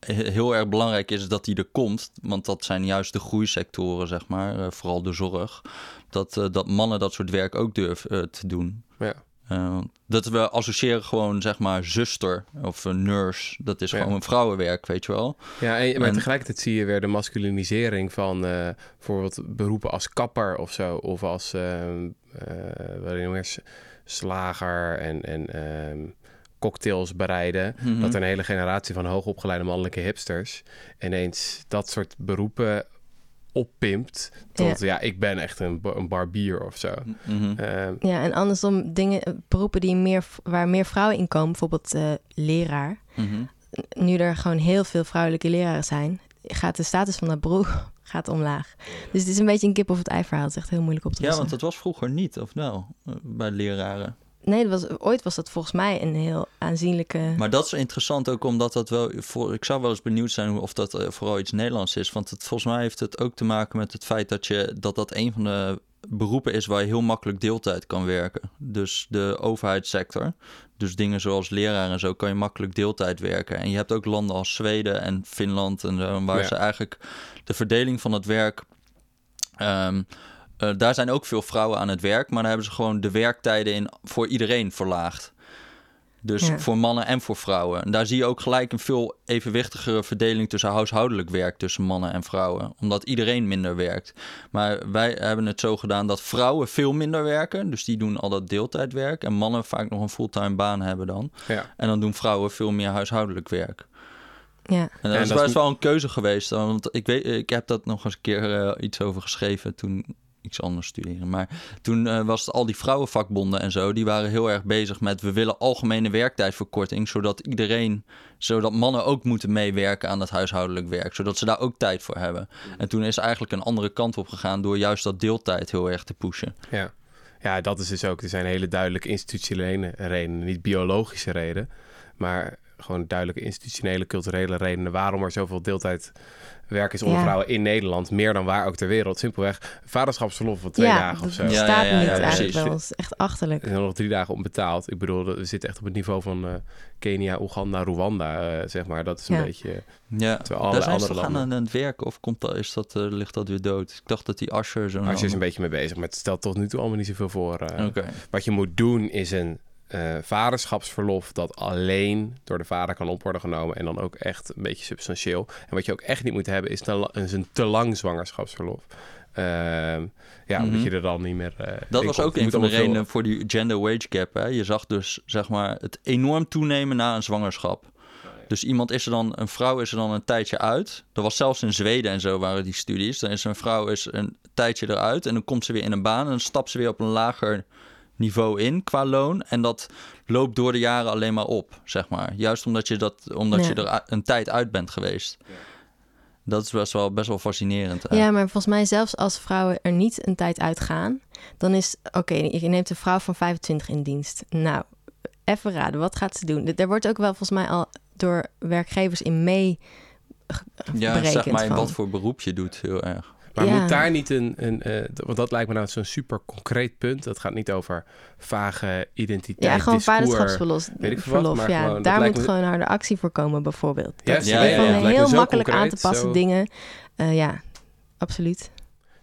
he- heel erg belangrijk is dat die er komt. Want dat zijn juist de groeisectoren, zeg maar, eh, vooral de zorg. Dat, eh, dat mannen dat soort werk ook durven te doen. Ja. Eh, dat we associëren gewoon, zeg maar, zuster of een nurse. Dat is Ja. gewoon vrouwenwerk, weet je wel. Ja, en, maar En- tegelijkertijd zie je weer de masculinisering van eh, bijvoorbeeld beroepen als kapper of zo. Of als, ehm, eh, je, slager en, en ehm, cocktails bereiden. Mhm. Dat er een hele generatie van hoogopgeleide mannelijke hipsters ineens dat soort beroepen oppimpt. Tot ja, ik ben echt een, een barbier of zo. Mhm. Ehm, Ja, en andersom dingen, eh, beroepen die meer, waar meer vrouwen in komen, bijvoorbeeld eh, leraar. Mhm. Nu er gewoon heel veel vrouwelijke leraren zijn, gaat de status van dat beroep [LAUGHS] gaat omlaag. Dus het is een beetje een kip of het ei verhaal. Het is echt heel moeilijk op te Ja, lossen. want dat was vroeger niet, of nou, eh, bij leraren. Nee, dat was, ooit was dat volgens mij een heel aanzienlijke... Maar dat is interessant ook omdat dat wel... Voor, ik zou wel eens benieuwd zijn of dat eh, vooral iets Nederlands is. Want het, volgens mij heeft het ook te maken met het feit dat, je, dat dat een van de beroepen is waar je heel makkelijk deeltijd kan werken. Dus de overheidssector. Dus dingen zoals leraar en zo kan je makkelijk deeltijd werken. En je hebt ook landen als Zweden en Finland en zo, waar Ja. ze eigenlijk de verdeling van het werk. ehm, eh, daar zijn ook veel vrouwen aan het werk, maar daar hebben ze gewoon de werktijden in voor iedereen verlaagd. Dus Ja. voor mannen en voor vrouwen. En daar zie je ook gelijk een veel evenwichtigere verdeling tussen huishoudelijk werk tussen mannen en vrouwen. Omdat iedereen minder werkt. Maar wij hebben het zo gedaan dat vrouwen veel minder werken. Dus die doen al dat deeltijdwerk. En mannen vaak nog een fulltime baan hebben dan. ja. En dan doen vrouwen veel meer huishoudelijk werk. Ja, En dat En is dat is best wel een keuze geweest. Want ik, weet, ik heb dat nog eens een keer eh, iets over geschreven toen iets anders studeren. Maar toen eh, was het al die vrouwenvakbonden en zo, die waren heel erg bezig met we willen algemene werktijdverkorting, zodat iedereen, zodat mannen ook moeten meewerken aan het huishoudelijk werk, zodat ze daar ook tijd voor hebben. En toen is eigenlijk een andere kant op gegaan door juist dat deeltijd heel erg te pushen. Ja. ja, dat is dus ook. Er zijn hele duidelijke institutionele redenen, niet biologische redenen, maar gewoon duidelijke institutionele, culturele redenen waarom er zoveel deeltijd werk is onder Ja. vrouwen in Nederland, meer dan waar ook ter wereld. Simpelweg vaderschapsverlof van twee ja dagen of zo. dat Ja, ja, ja, niet ja, eigenlijk precies. wel. Dat is echt achterlijk. Er zijn nog drie dagen onbetaald. Ik bedoel, we zitten echt op het niveau van eh, Kenia, Oeganda, Rwanda, eh, zeg maar. Dat is een Ja. beetje... Ja, Terwijl daar zijn ze aan landen- aan het werken of komt dat, is dat, eh, ligt dat weer dood? Ik dacht dat die Asher zo. Je is een beetje mee bezig, maar het stelt tot nu toe allemaal niet zoveel voor. eh. Oké. Wat je moet doen is een eh, vaderschapsverlof dat alleen door de vader kan op worden genomen en dan ook echt een beetje substantieel. En wat je ook echt niet moet hebben is, te la- is een te lang zwangerschapsverlof. Ehm, ja, omdat Mhm. je er dan niet meer. eh, Dat was ook een van de veel- redenen voor die gender wage gap. Hè? Je zag dus zeg maar, het enorm toenemen na een zwangerschap. Dus iemand is er dan, een vrouw is er dan een tijdje uit. Dat was zelfs in Zweden en zo waren die studies. Dan is een vrouw is een tijdje eruit en dan komt ze weer in een baan en dan stapt ze weer op een lager niveau in qua loon. En dat loopt door de jaren alleen maar op, zeg maar. Juist omdat je, dat, omdat Ja. je er een tijd uit bent geweest. Dat is best wel, best wel fascinerend. hè? Ja, maar volgens mij zelfs als vrouwen er niet een tijd uitgaan, dan is, oké, je neemt een vrouw van 25 in dienst. Nou, even raden, wat gaat ze doen? Er wordt ook wel volgens mij al door werkgevers in mee Ja, berekend. zeg maar in van. wat voor beroep je doet, heel erg. Maar Ja. moet daar niet een, een eh, want dat lijkt me nou zo'n super concreet punt. Dat gaat niet over vage identiteit, Ja, gewoon vaderschapsverlof. weet ik wat, maar ja. gewoon, dat Daar lijkt moet me- gewoon harde actie voor komen, bijvoorbeeld. Ja, Dat ja, is ja, ja, heel makkelijk aan te passen zo- dingen. Eh, ja, absoluut.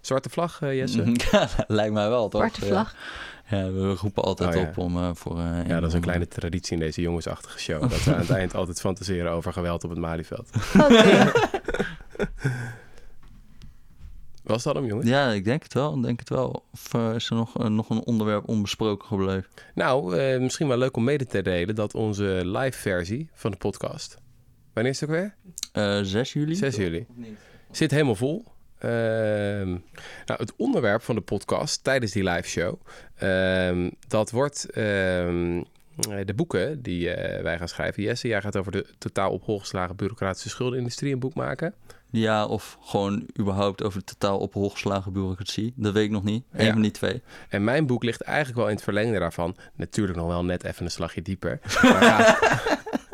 Zwarte vlag, eh, Jesse? [LAUGHS] Ja, lijkt mij wel, toch? Zwarte vlag. Ja, we roepen altijd Oh, ja. op om eh, voor... eh, Ja, dat is een kleine traditie in deze jongensachtige show. Dat we aan het eind altijd fantaseren over geweld op het Malieveld. [LAUGHS] Oké. [LAUGHS] Was dat hem, jongens? Ja, ik denk het wel, denk het wel. Of eh, is er nog, eh, nog een onderwerp onbesproken gebleven? Nou, eh, misschien wel leuk om mede te delen dat onze live versie van de podcast... Wanneer is het ook weer? Eh 6 juli? 6 juli. Zit helemaal vol. Ehm, nou, het onderwerp van de podcast tijdens die live show... ehm, dat wordt ehm, de boeken die wij gaan schrijven. Jesse, jij gaat over de totaal op hol geslagen bureaucratische schuldenindustrie een boek maken. Ja, of gewoon überhaupt over de totaal op hol geslagen bureaucratie. Dat weet ik nog niet. Eén Ja. van die twee. En mijn boek ligt eigenlijk wel in het verlengde daarvan. Natuurlijk nog wel net even een slagje dieper. [LAUGHS] Maar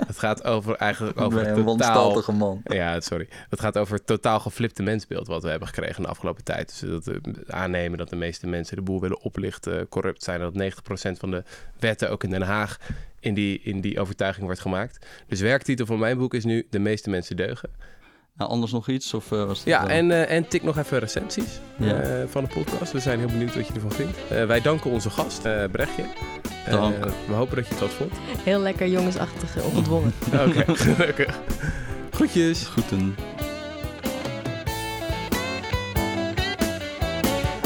het gaat over eigenlijk over het een totaal... man. Ja, sorry. Het gaat over het totaal geflipte mensbeeld wat we hebben gekregen de afgelopen tijd. Dus dat we aannemen dat de meeste mensen de boel willen oplichten, corrupt zijn. En dat 90% van de wetten ook in Den Haag in die, in die overtuiging wordt gemaakt. Dus werktitel van mijn boek is nu De meeste mensen deugen. Nou, anders nog iets? Of, eh, was Ja, en, eh, en tik nog even recensies Ja. eh, van de podcast. We zijn heel benieuwd wat je ervan vindt. Eh, wij danken onze gast, eh Brechtje. Eh, Dank. we hopen dat je het wat vond. Heel lekker jongensachtig, ongedwongen. [LAUGHS] Oké, gelukkig. Groetjes. Groeten.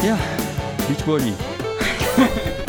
Ja, Beachbody. [LAUGHS]